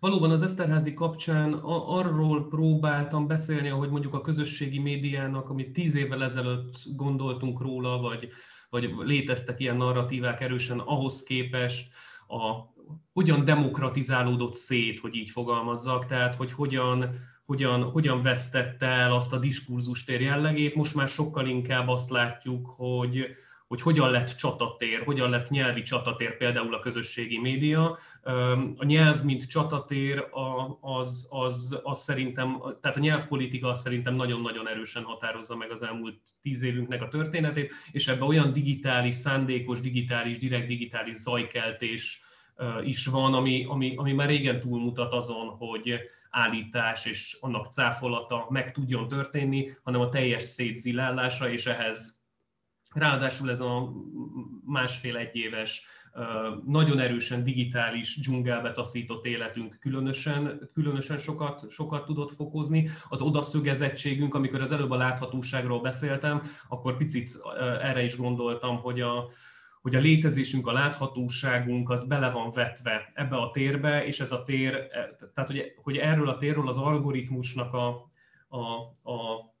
valóban az Eszterházi kapcsán a, arról próbáltam beszélni, ahogy mondjuk a közösségi médiának, amit tíz évvel ezelőtt gondoltunk róla, vagy, vagy léteztek ilyen narratívák erősen, ahhoz képest a, hogyan demokratizálódott szét, hogy így fogalmazzak, tehát hogy hogyan, hogyan, hogyan vesztette el azt a diskurzustér jellegét. Most már sokkal inkább azt látjuk, hogy, hogy hogyan lett csatatér, hogyan lett nyelvi csatatér például a közösségi média. A nyelv, mint csatatér, az, az, az szerintem, tehát a nyelvpolitika az szerintem nagyon-nagyon erősen határozza meg az elmúlt tíz évünknek a történetét, és ebben olyan digitális, szándékos, digitális, direkt digitális zajkeltés is van, ami, ami, ami már régen túlmutat azon, hogy állítás és annak cáfolata meg tudjon történni, hanem a teljes szétzilálása, és ehhez ráadásul ez a másfél egyéves, nagyon erősen digitális dzsungelbe taszított életünk különösen, különösen sokat, sokat tudott fokozni. Az odaszögezettségünk, amikor az előbb a láthatóságról beszéltem, akkor picit erre is gondoltam, hogy a, hogy a létezésünk, a láthatóságunk az bele van vetve ebbe a térbe, és ez a tér, e, tehát hogy, hogy erről a térről az algoritmusnak a, a, a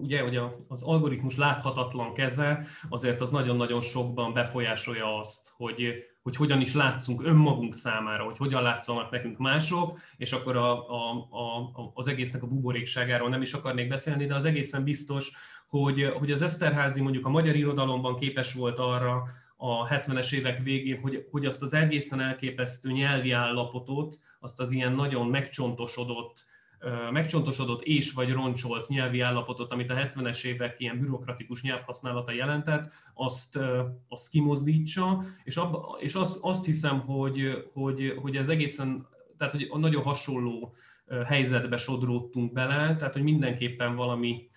ugye, hogy az algoritmus láthatatlan keze, azért az nagyon-nagyon sokban befolyásolja azt, hogy, hogy hogyan is látszunk önmagunk számára, hogy hogyan látszanak nekünk mások, és akkor a, a, a, az egésznek a buborékságáról nem is akarnék beszélni, de az egészen biztos, hogy, hogy az Eszterházi mondjuk a magyar irodalomban képes volt arra a 70-es évek végén, hogy, hogy azt az egészen elképesztő nyelvi állapotot, azt az ilyen nagyon megcsontosodott, megcsontosodott és vagy roncsolt nyelvi állapotot, amit a 70-es évek ilyen bürokratikus nyelvhasználata jelentett, azt, azt kimozdítsa, és, abba, és azt, azt hiszem, hogy, hogy, hogy ez egészen, tehát hogy nagyon hasonló helyzetbe sodródtunk bele, tehát hogy mindenképpen valami,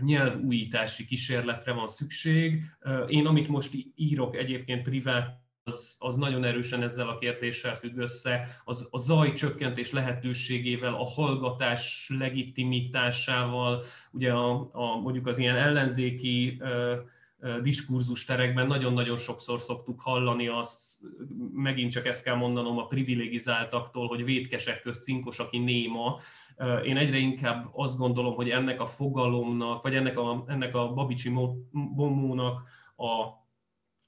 nyelvújítási kísérletre van szükség. Én, amit most írok egyébként privát, az, az nagyon erősen ezzel a kérdéssel függ össze, az, a zaj csökkentés lehetőségével, a hallgatás legitimitásával, ugye a, a, mondjuk az ilyen ellenzéki diskurzus terekben nagyon-nagyon sokszor szoktuk hallani azt, megint csak ezt kell mondanom a privilegizáltaktól, hogy vétkesek közt cinkos, aki néma. Én egyre inkább azt gondolom, hogy ennek a fogalomnak, vagy ennek a, ennek a Babicsi bombónak a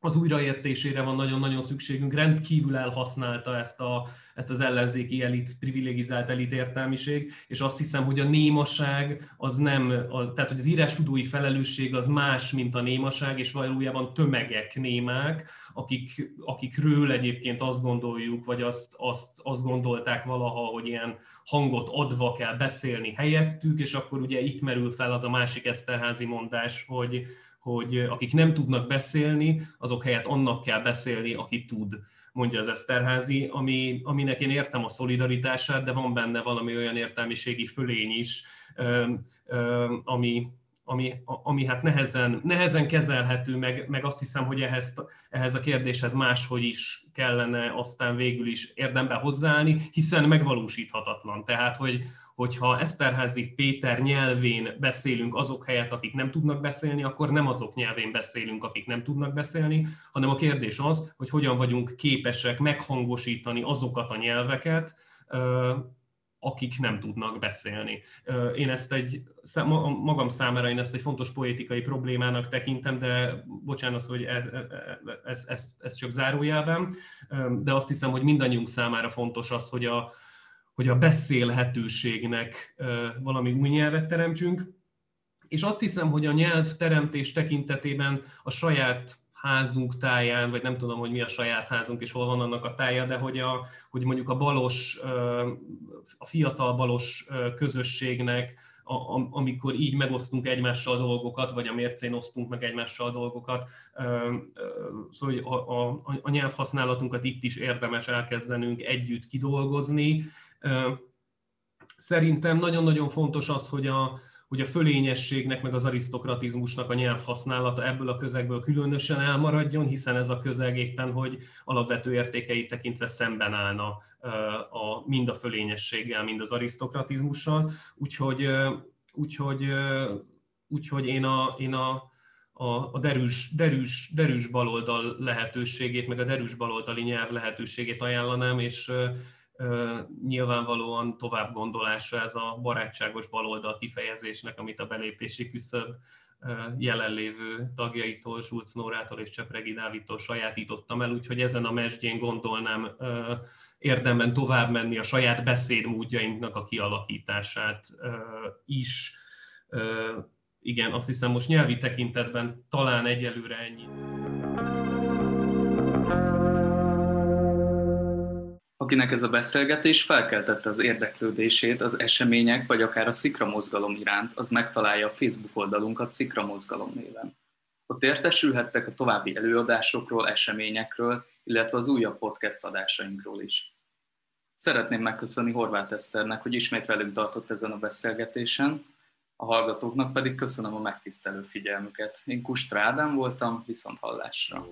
az újraértésére van nagyon-nagyon szükségünk, rendkívül elhasználta ezt, a, ezt az ellenzéki elit, privilegizált elit értelmiség, és azt hiszem, hogy a némaság az nem, az, tehát hogy az írás tudói felelősség az más, mint a némaság, és valójában tömegek némák, akik, akikről egyébként azt gondoljuk, vagy azt, azt, azt gondolták valaha, hogy ilyen hangot adva kell beszélni helyettük, és akkor ugye itt merül fel az a másik Eszterházi mondás, hogy, hogy akik nem tudnak beszélni, azok helyett annak kell beszélni, aki tud, mondja az Eszterházi, ami, aminek én értem a szolidaritását, de van benne valami olyan értelmiségi fölény is, ami, ami, ami hát nehezen, nehezen kezelhető, meg, meg azt hiszem, hogy ehhez, ehhez a kérdéshez máshogy is kellene aztán végül is érdembe hozzáállni, hiszen megvalósíthatatlan. Tehát, hogy, hogyha Eszterházi Péter nyelvén beszélünk azok helyett, akik nem tudnak beszélni, akkor nem azok nyelvén beszélünk, akik nem tudnak beszélni, hanem a kérdés az, hogy hogyan vagyunk képesek meghangosítani azokat a nyelveket, akik nem tudnak beszélni. Én ezt egy, magam számára én ezt egy fontos poétikai problémának tekintem, de bocsánat, hogy ez, e, e, ez, ez, ez csak zárójelben, de azt hiszem, hogy mindannyiunk számára fontos az, hogy a, hogy a beszélhetőségnek valami új nyelvet teremtsünk, és azt hiszem, hogy a nyelv teremtés tekintetében a saját házunk táján, vagy nem tudom, hogy mi a saját házunk és hol van annak a tája, de hogy, a, hogy mondjuk a balos, a fiatal balos közösségnek amikor így megosztunk egymással dolgokat, vagy a mércén osztunk meg egymással dolgokat. Szóval a, a, a nyelvhasználatunkat itt is érdemes elkezdenünk együtt kidolgozni. Szerintem nagyon-nagyon fontos az, hogy a, hogy a fölényességnek, meg az arisztokratizmusnak a nyelvhasználata ebből a közegből különösen elmaradjon, hiszen ez a közeg éppen, hogy alapvető értékeit tekintve szemben állna a, mind a fölényességgel, mind az arisztokratizmussal. Úgyhogy, úgyhogy, úgyhogy én a, én a a, a derűs, derűs, derűs baloldal lehetőségét, meg a derűs baloldali nyelv lehetőségét ajánlanám, és nyilvánvalóan tovább gondolásra ez a barátságos baloldal kifejezésnek, amit a belépési küszöb jelenlévő tagjaitól, Schulz Nórától és Csepregi Dávidtól sajátítottam el, úgyhogy ezen a mesdjén gondolnám érdemben tovább menni a saját beszédmódjainknak a kialakítását is. Igen, azt hiszem most nyelvi tekintetben talán egyelőre ennyi. Akinek ez a beszélgetés felkeltette az érdeklődését az események, vagy akár a Szikra mozgalom iránt, az megtalálja a Facebook oldalunkat Szikra mozgalom néven. Ott értesülhettek a további előadásokról, eseményekről, illetve az újabb podcast adásainkról is. Szeretném megköszönni Horváth Eszternek, hogy ismét velünk tartott ezen a beszélgetésen, a hallgatóknak pedig köszönöm a megtisztelő figyelmüket. Én Kustra Ádám voltam, viszont hallásra.